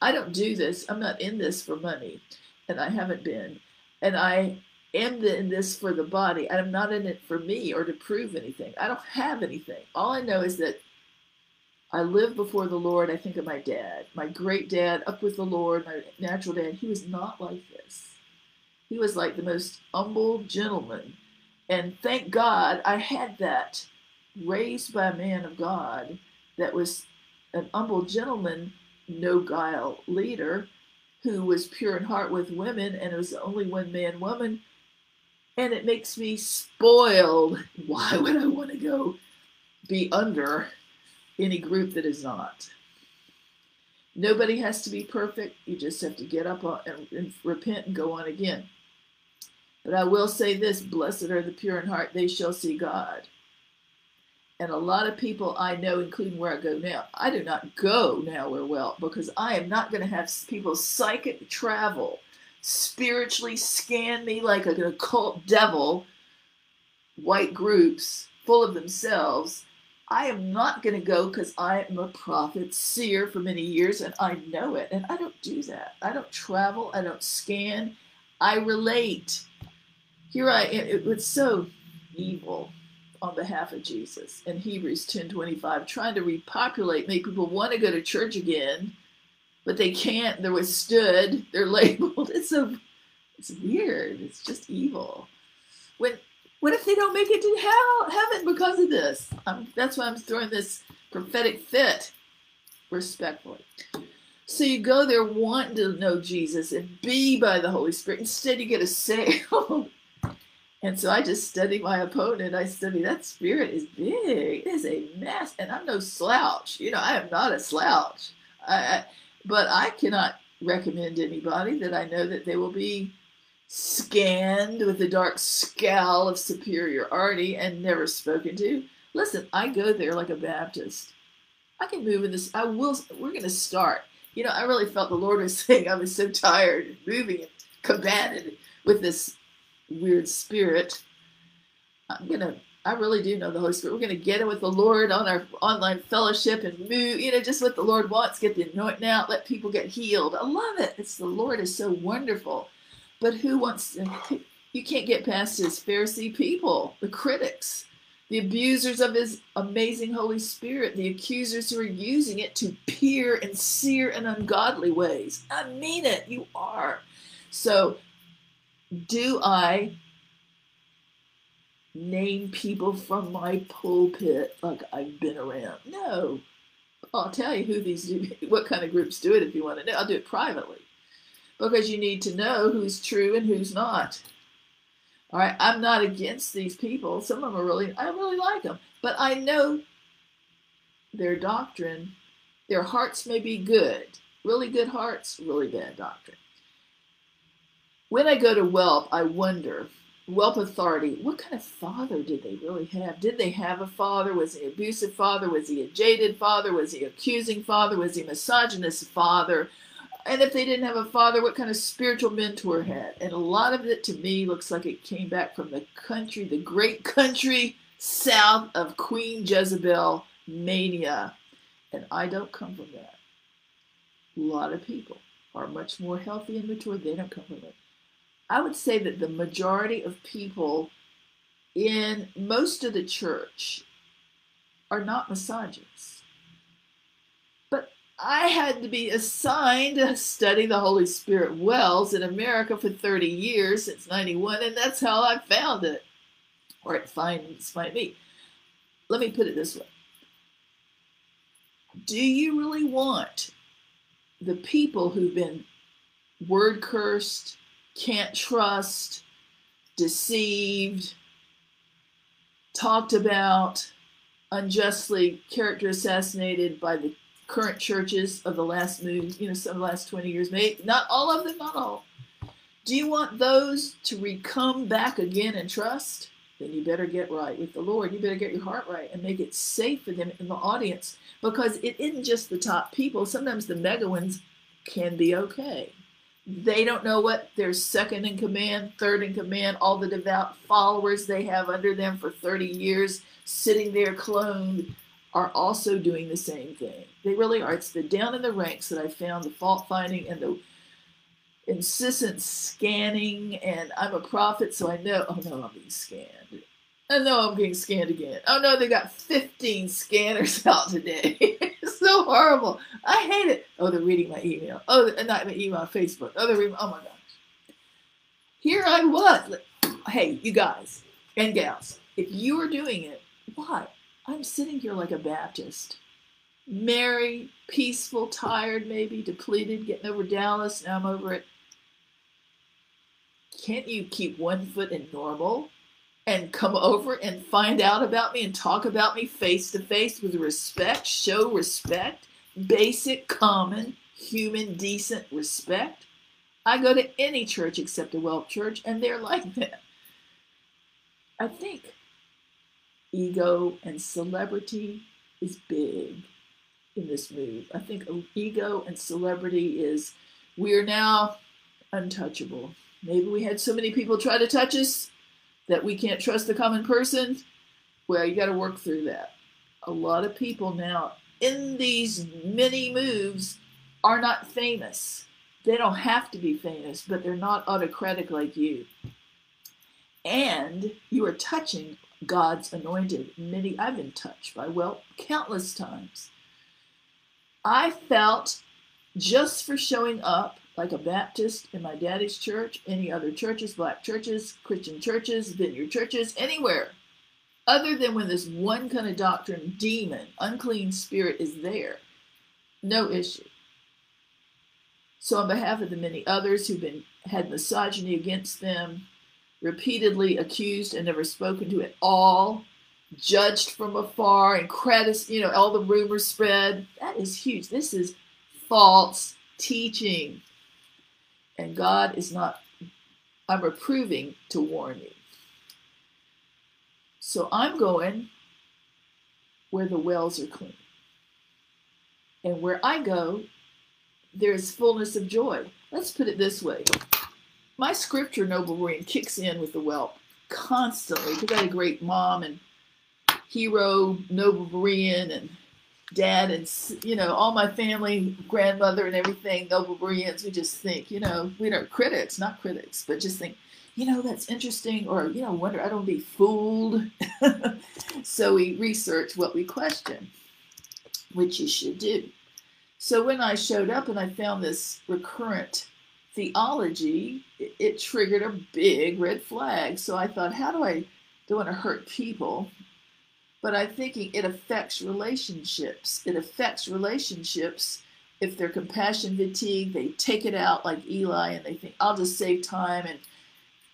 I don't do this i'm not in this for money and i haven't been. And i am in this for the body. I'm not in it for me or to prove anything. I don't have anything. All i know is that I live before the Lord. I think of my dad, my great dad, up with the Lord, my natural dad. He was not like this. He was like the most humble gentleman. And thank God I had that raised by a man of God that was an humble gentleman, no guile leader who was pure in heart with women, and it was the only one man woman. And it makes me spoiled. Why would I want to go be under any group that is not. Nobody has to be perfect. You just have to get up and, repent and go on again. But I will say this blessed are the pure in heart, they shall see God. And a lot of people I know, including where I go now, I do not go now where well because I am not going to have people psychic travel, spiritually scan me like an occult devil, white groups full of themselves I am not going to go because I am a prophet seer for many years and I know it. And I don't do that. I don't travel. I don't scan. I relate. Here I am. It was so evil on behalf of Jesus in Hebrews 10:25, trying to repopulate, make people want to go to church again, but they can't. They're withstood. They're labeled. It's so it's weird. It's just evil. when what if they don't make it to hell, heaven because of this? Um, that's why I'm throwing this prophetic fit respectfully. So you go there wanting to know Jesus and be by the Holy Spirit. Instead, you get a sale. and so I just study my opponent. I study that spirit is big. It is a mess. And I'm no slouch. You know, I am not a slouch. I, I, but I cannot recommend anybody that I know that they will be scanned with the dark scowl of superiority and never spoken to. Listen, I go there like a Baptist. I can move in this. I will. We're going to start. You know, I really felt the Lord was saying I was so tired and moving and combated with this weird spirit. I'm going to. I really do know the Holy Spirit. We're going to get in with the Lord on our online fellowship and move, you know, just what the Lord wants. Get the anointing out, let people get healed. I love it. It's the Lord is so wonderful. But who wants to? You can't get past his Pharisee people, the critics the abusers of his amazing Holy Spirit, the accusers who are using it to peer and sear in ungodly ways. I mean it, you are. So, do I name people from my pulpit like I've been around? No. I'll tell you who these do, what kind of groups do it if you want to know. I'll do it privately because you need to know who's true and who's not. All right, I'm not against these people. Some of them are really, I really like them, but I know their doctrine. Their hearts may be good, really good hearts, really bad doctrine. When I go to WELP, I wonder, WELP Authority, what kind of father did they really have? Did they have a father? Was he abusive father? Was he a jaded father? Was he accusing father? Was he misogynist father? And if they didn't have a father, what kind of spiritual mentor had? And a lot of it to me looks like it came back from the country, the great country south of Queen Jezebel mania. And I don't come from that. A lot of people are much more healthy and mature. They don't come from it. I would say that the majority of people in most of the church are not misogynists I had to be assigned to study the Holy Spirit wells in America for 30 years since 91, and that's how I found it. Or it finds be. Let me put it this way. Do you really want the people who've been word cursed, can't trust, deceived, talked about, unjustly character assassinated by the current churches of the last move, you know, some of the last 20 years, maybe not all of them, not all. Do you want those to come back again and trust? Then you better get right with the Lord. You better get your heart right and make it safe for them in the audience because it isn't just the top people. Sometimes the mega ones can be okay. They don't know what their second in command, third in command, all the devout followers they have under them for 30 years sitting there cloned are also doing the same thing. They really are. It's the down in the ranks that I found the fault finding and the insistent scanning. And I'm a prophet, so I know, oh no, I'm being scanned. I know I'm being scanned again. Oh no, they got 15 scanners out today. it's so horrible. I hate it. Oh, they're reading my email. Oh, not my email, Facebook. Oh, they're reading, oh my gosh. Here I was. Hey, you guys and gals, if you are doing it, why? I'm sitting here like a Baptist. Merry, peaceful, tired, maybe, depleted, getting over Dallas. Now I'm over it. Can't you keep one foot in normal and come over and find out about me and talk about me face to face with respect? Show respect, basic, common, human, decent respect. I go to any church except a WELP church, and they're like that. I think ego and celebrity is big in this move. I think ego and celebrity is we are now untouchable. Maybe we had so many people try to touch us that we can't trust the common person. Well, you got to work through that. A lot of people now in these many moves are not famous. They don't have to be famous, but they're not autocratic like you. And you are touching God's anointed. Many I've been touched by, well, countless times. I felt just for showing up like a Baptist in my daddy's church, any other churches, black churches, Christian churches, vineyard churches, anywhere, other than when this one kind of doctrine, demon, unclean spirit is there. No issue. So, on behalf of the many others who've been had misogyny against them, repeatedly accused and never spoken to at all, judged from afar, and credits, you know, all the rumors spread. That is huge. This is false teaching. And God is not, I'm reproving to warn you. So I'm going where the wells are clean. And where I go, there is fullness of joy. Let's put it this way my scripture, Noble Berean, kicks in with the WELP constantly because I had a great mom and hero, Noble Berean, and dad, and you know all my family, grandmother, and everything. Noble Bereans, we just think, you know, we are critics, not critics, but just think, you know, that's interesting, or you know, wonder I don't be fooled. so we research what we question, which you should do. So when I showed up and I found this recurrent theology, it, it triggered a big red flag. So I thought, how do I don't want to hurt people? But I'm thinking it affects relationships. It affects relationships if they're compassion fatigue, they take it out like Eli and they think, I'll just save time and,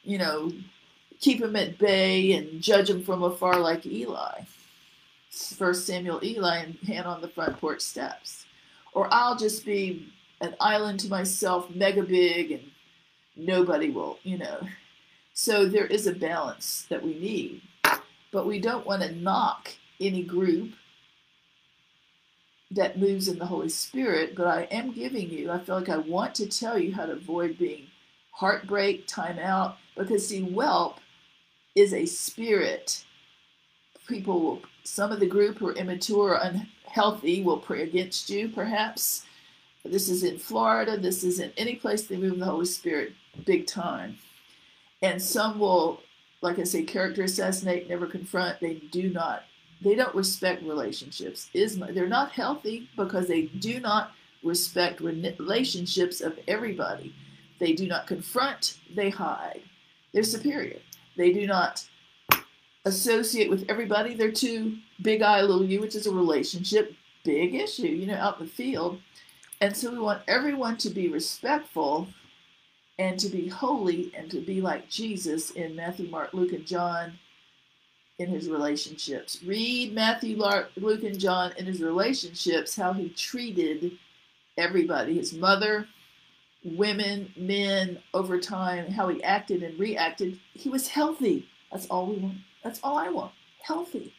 you know, keep them at bay and judge them from afar like Eli. First Samuel, Eli, and hand on the front porch steps. Or I'll just be an island to myself, mega big, and nobody will, you know. So there is a balance that we need. But we don't want to knock any group that moves in the Holy Spirit. But I am giving you, I feel like I want to tell you how to avoid being heartbreak, time out, because see, WELP is a spirit. People will, some of the group who are immature or unhealthy will pray against you, perhaps this is in Florida. This is in any place they move the Holy Spirit big time. And some will, like I say, character assassinate, never confront. They do not. They don't respect relationships. Is they're not healthy because they do not respect relationships of everybody. They do not confront. They hide. They're superior. They do not associate with everybody. They're too big I, little you, which is a relationship big issue, you know, out in the field. And so we want everyone to be respectful and to be holy and to be like Jesus in Matthew, Mark, Luke, and John in his relationships. Read Matthew, Luke, and John in his relationships, how he treated everybody his mother, women, men over time, how he acted and reacted. He was healthy. That's all we want. That's all I want. Healthy.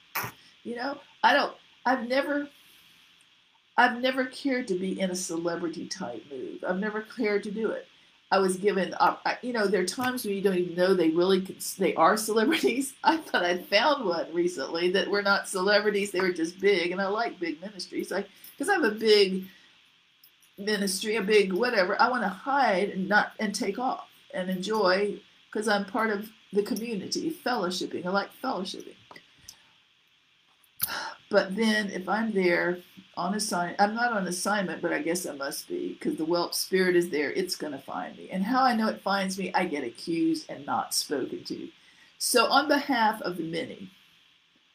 You know, I don't, I've never I've never cared to be in a celebrity type move. I've never cared to do it. I was given, uh, you know, there are times when you don't even know they really can, they are celebrities. I thought I'd found one recently that were not celebrities; they were just big, and I like big ministries. Like because I have a big ministry, a big whatever. I want to hide and not and take off and enjoy because I'm part of the community, fellowshipping. I like fellowshipping. But then if I'm there on assignment, I'm not on assignment, but I guess I must be because the WELP spirit is there. It's going to find me. And how I know it finds me, I get accused and not spoken to. So, on behalf of the many,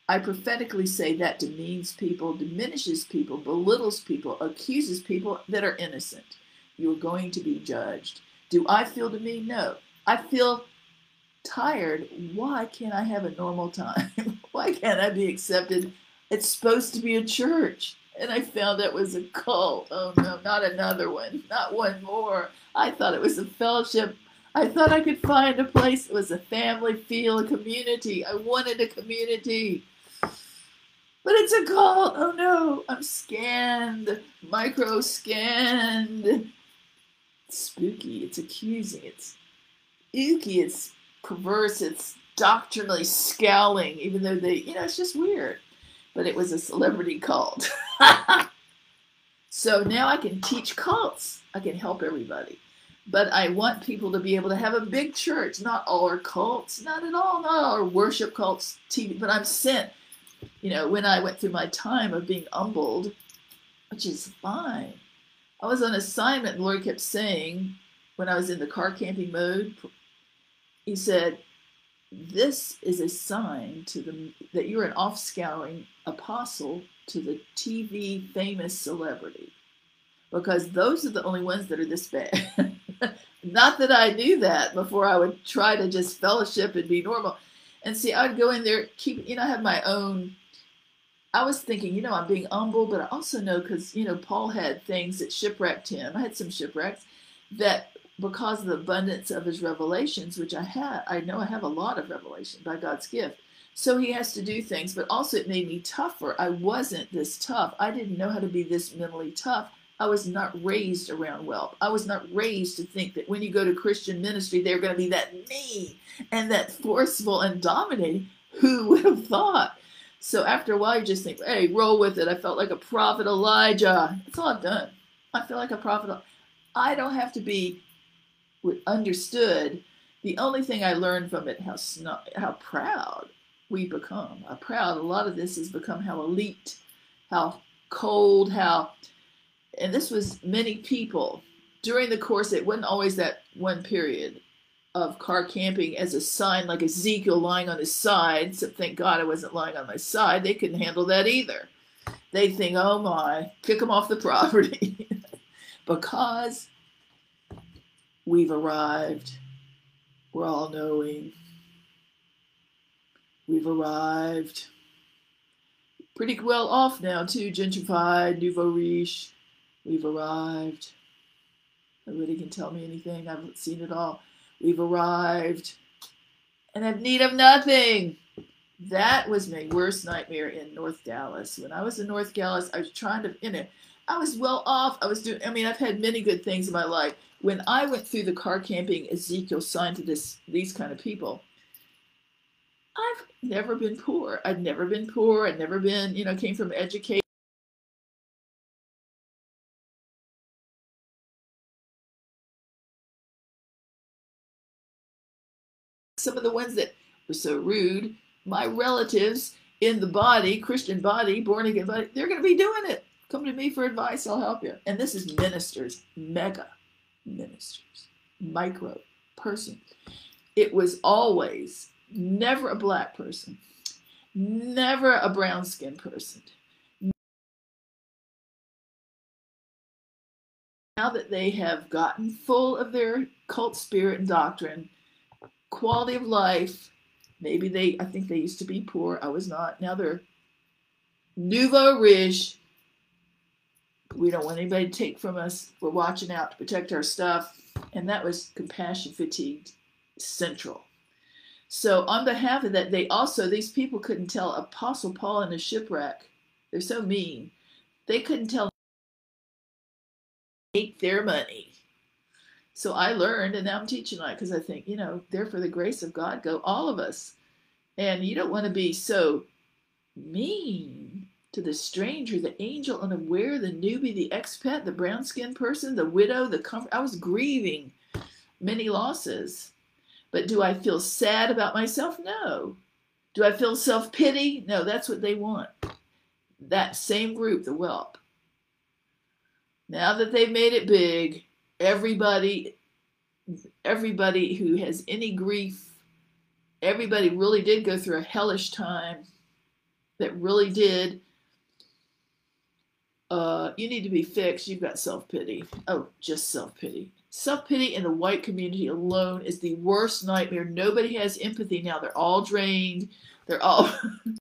I prophetically say that demeans people, diminishes people, belittles people, accuses people that are innocent. You are going to be judged. Do I feel demeaned? No. I feel tired. Why can't I have a normal time? Why can't I be accepted it's supposed to be a church. And I found it was a cult. Oh no, not another one. Not one more. I thought it was a fellowship. I thought I could find a place that was a family feel, a community. I wanted a community. But it's a cult. Oh no, I'm scanned, micro scanned. Spooky. It's accusing. It's ooky. It's perverse. It's doctrinally scowling, even though they, you know, it's just weird but it was a celebrity cult. so now I can teach cults. I can help everybody. But I want people to be able to have a big church. Not all are cults, not at all, not all are worship cults, TV. But I'm sent, you know, when I went through my time of being humbled, which is fine. I was on assignment, and the Lord kept saying, when I was in the car camping mode, He said, This is a sign to the that you're an off scouring apostle to the TV famous celebrity. Because those are the only ones that are this bad. Not that I knew that before I would try to just fellowship and be normal. And see, I'd go in there, keep, you know, I have my own. I was thinking, you know, I'm being humble, but I also know because, you know, Paul had things that shipwrecked him. I had some shipwrecks that because of the abundance of his revelations, which I had, I know I have a lot of revelation by God's gift. So he has to do things, but also it made me tougher. I wasn't this tough. I didn't know how to be this mentally tough. I was not raised around wealth. I was not raised to think that when you go to Christian ministry, they're going to be that mean and that forceful and dominating. Who would have thought? So after a while, you just think, hey, roll with it. I felt like a prophet Elijah. That's all I've done. I feel like a prophet. I don't have to be understood. The only thing I learned from it how how proud we become. How proud. A lot of this has become how elite, how cold, how and this was many people during the course. It wasn't always that one period of car camping as a sign, like Ezekiel lying on his side. So thank God I wasn't lying on my side. They couldn't handle that either. They think, oh my, kick them off the property because we've arrived. We're all knowing. We've arrived. Pretty well off now, too. Gentrified, nouveau riche. We've arrived. Nobody can tell me anything. I've seen it all. We've arrived and have need of nothing. That was my worst nightmare in North Dallas. When I was in North Dallas, I was trying to, you know, I was well off. I was doing, I mean, I've had many good things in my life. When I went through the car camping, Ezekiel signed to this, these kind of people. I've never been poor. I'd never been poor. I'd never been, you know, came from education some of the ones that were so rude, my relatives in the body, Christian body, born again body, they're going to be doing it. Come to me for advice, I'll help you. And this is ministers, mega ministers, micro person. It was always never a black person, never a brown skinned person. Now that they have gotten full of their cult spirit and doctrine, quality of life. Maybe they, I think they used to be poor. I was not. Now they're nouveau riche. We don't want anybody to take from us. We're watching out to protect our stuff. And that was compassion fatigued central. So, on behalf of that, they also, these people couldn't tell Apostle Paul in a shipwreck. They're so mean. They couldn't tell take their money so I learned, and now I'm teaching that because I think, you know, there for the grace of God go all of us. And you don't want to be so mean to the stranger, the angel unaware, the newbie, the expat, the brown skinned person, the widow, the comfort. I was grieving many losses. But do I feel sad about myself? No. Do I feel self pity? No, that's what they want. That same group, the WELP. Now that they've made it big, everybody everybody who has any grief everybody really did go through a hellish time that really did uh, you need to be fixed you've got self-pity oh just self-pity self-pity in the white community alone is the worst nightmare nobody has empathy now they're all drained they're all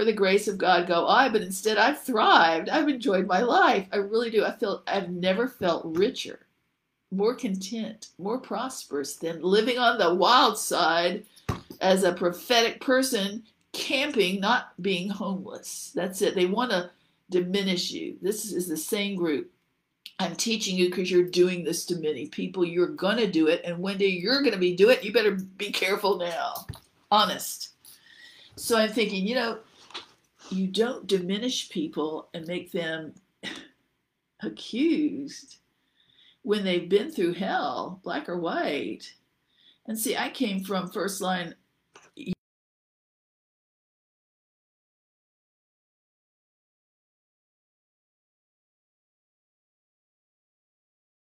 for the grace of God go I, but instead I've thrived. I've enjoyed my life. I really do. I feel I've never felt richer, more content, more prosperous than living on the wild side as a prophetic person, camping, not being homeless. That's it. They want to diminish you. This is the same group. I'm teaching you because you're doing this to many people. You're going to do it. And one day you're going to be do it. You better be careful now. Honest. So I'm thinking, you know, you don't diminish people and make them accused when they've been through hell, black or white. And see, I came from first line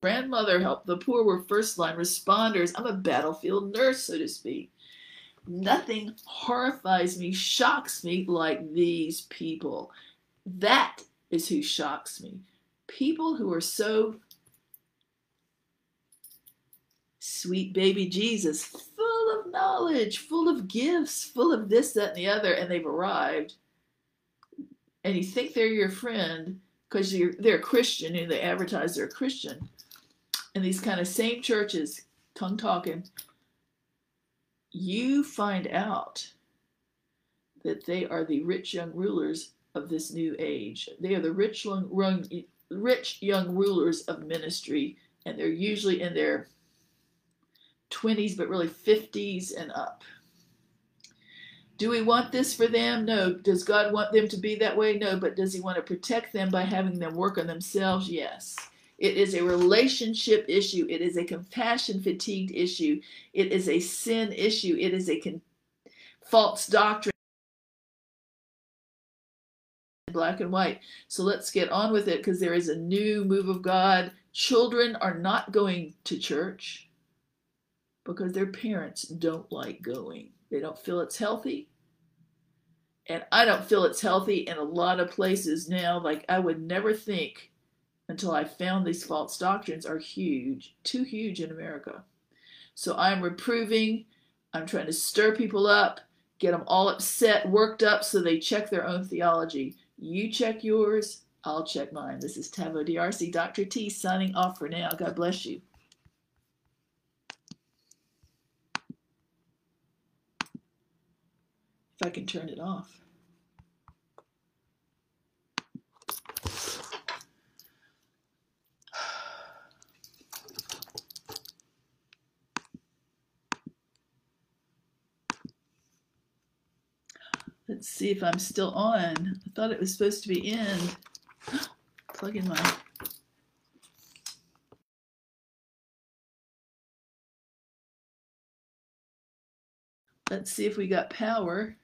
grandmother helped the poor were first line responders. I'm a battlefield nurse, so to speak. Nothing horrifies me, shocks me like these people. That is who shocks me. People who are so sweet baby Jesus, full of knowledge, full of gifts, full of this, that, and the other, and they've arrived. And you think they're your friend because they're a Christian and they advertise they're a Christian. And these kind of same churches, tongue talking, you find out that they are the rich young rulers of this new age. They are the rich young, rich young rulers of ministry, and they're usually in their 20s, but really 50s and up. Do we want this for them? No. Does God want them to be that way? No. But does He want to protect them by having them work on themselves? Yes. It is a relationship issue. It is a compassion fatigued issue. It is a sin issue. It is a con- false doctrine. Black and white. So let's get on with it because there is a new move of God. Children are not going to church because their parents don't like going. They don't feel it's healthy. And I don't feel it's healthy in a lot of places now. Like I would never think until I found these false doctrines are huge, too huge in America. So I'm reproving, I'm trying to stir people up, get them all upset, worked up so they check their own theology. You check yours, I'll check mine. This is Taveau D'Arcy, Dr. T, signing off for now. God bless you. If I can turn it off. Let's see if I'm still on. I thought it was supposed to be in. Plug in my Let's see if we got power.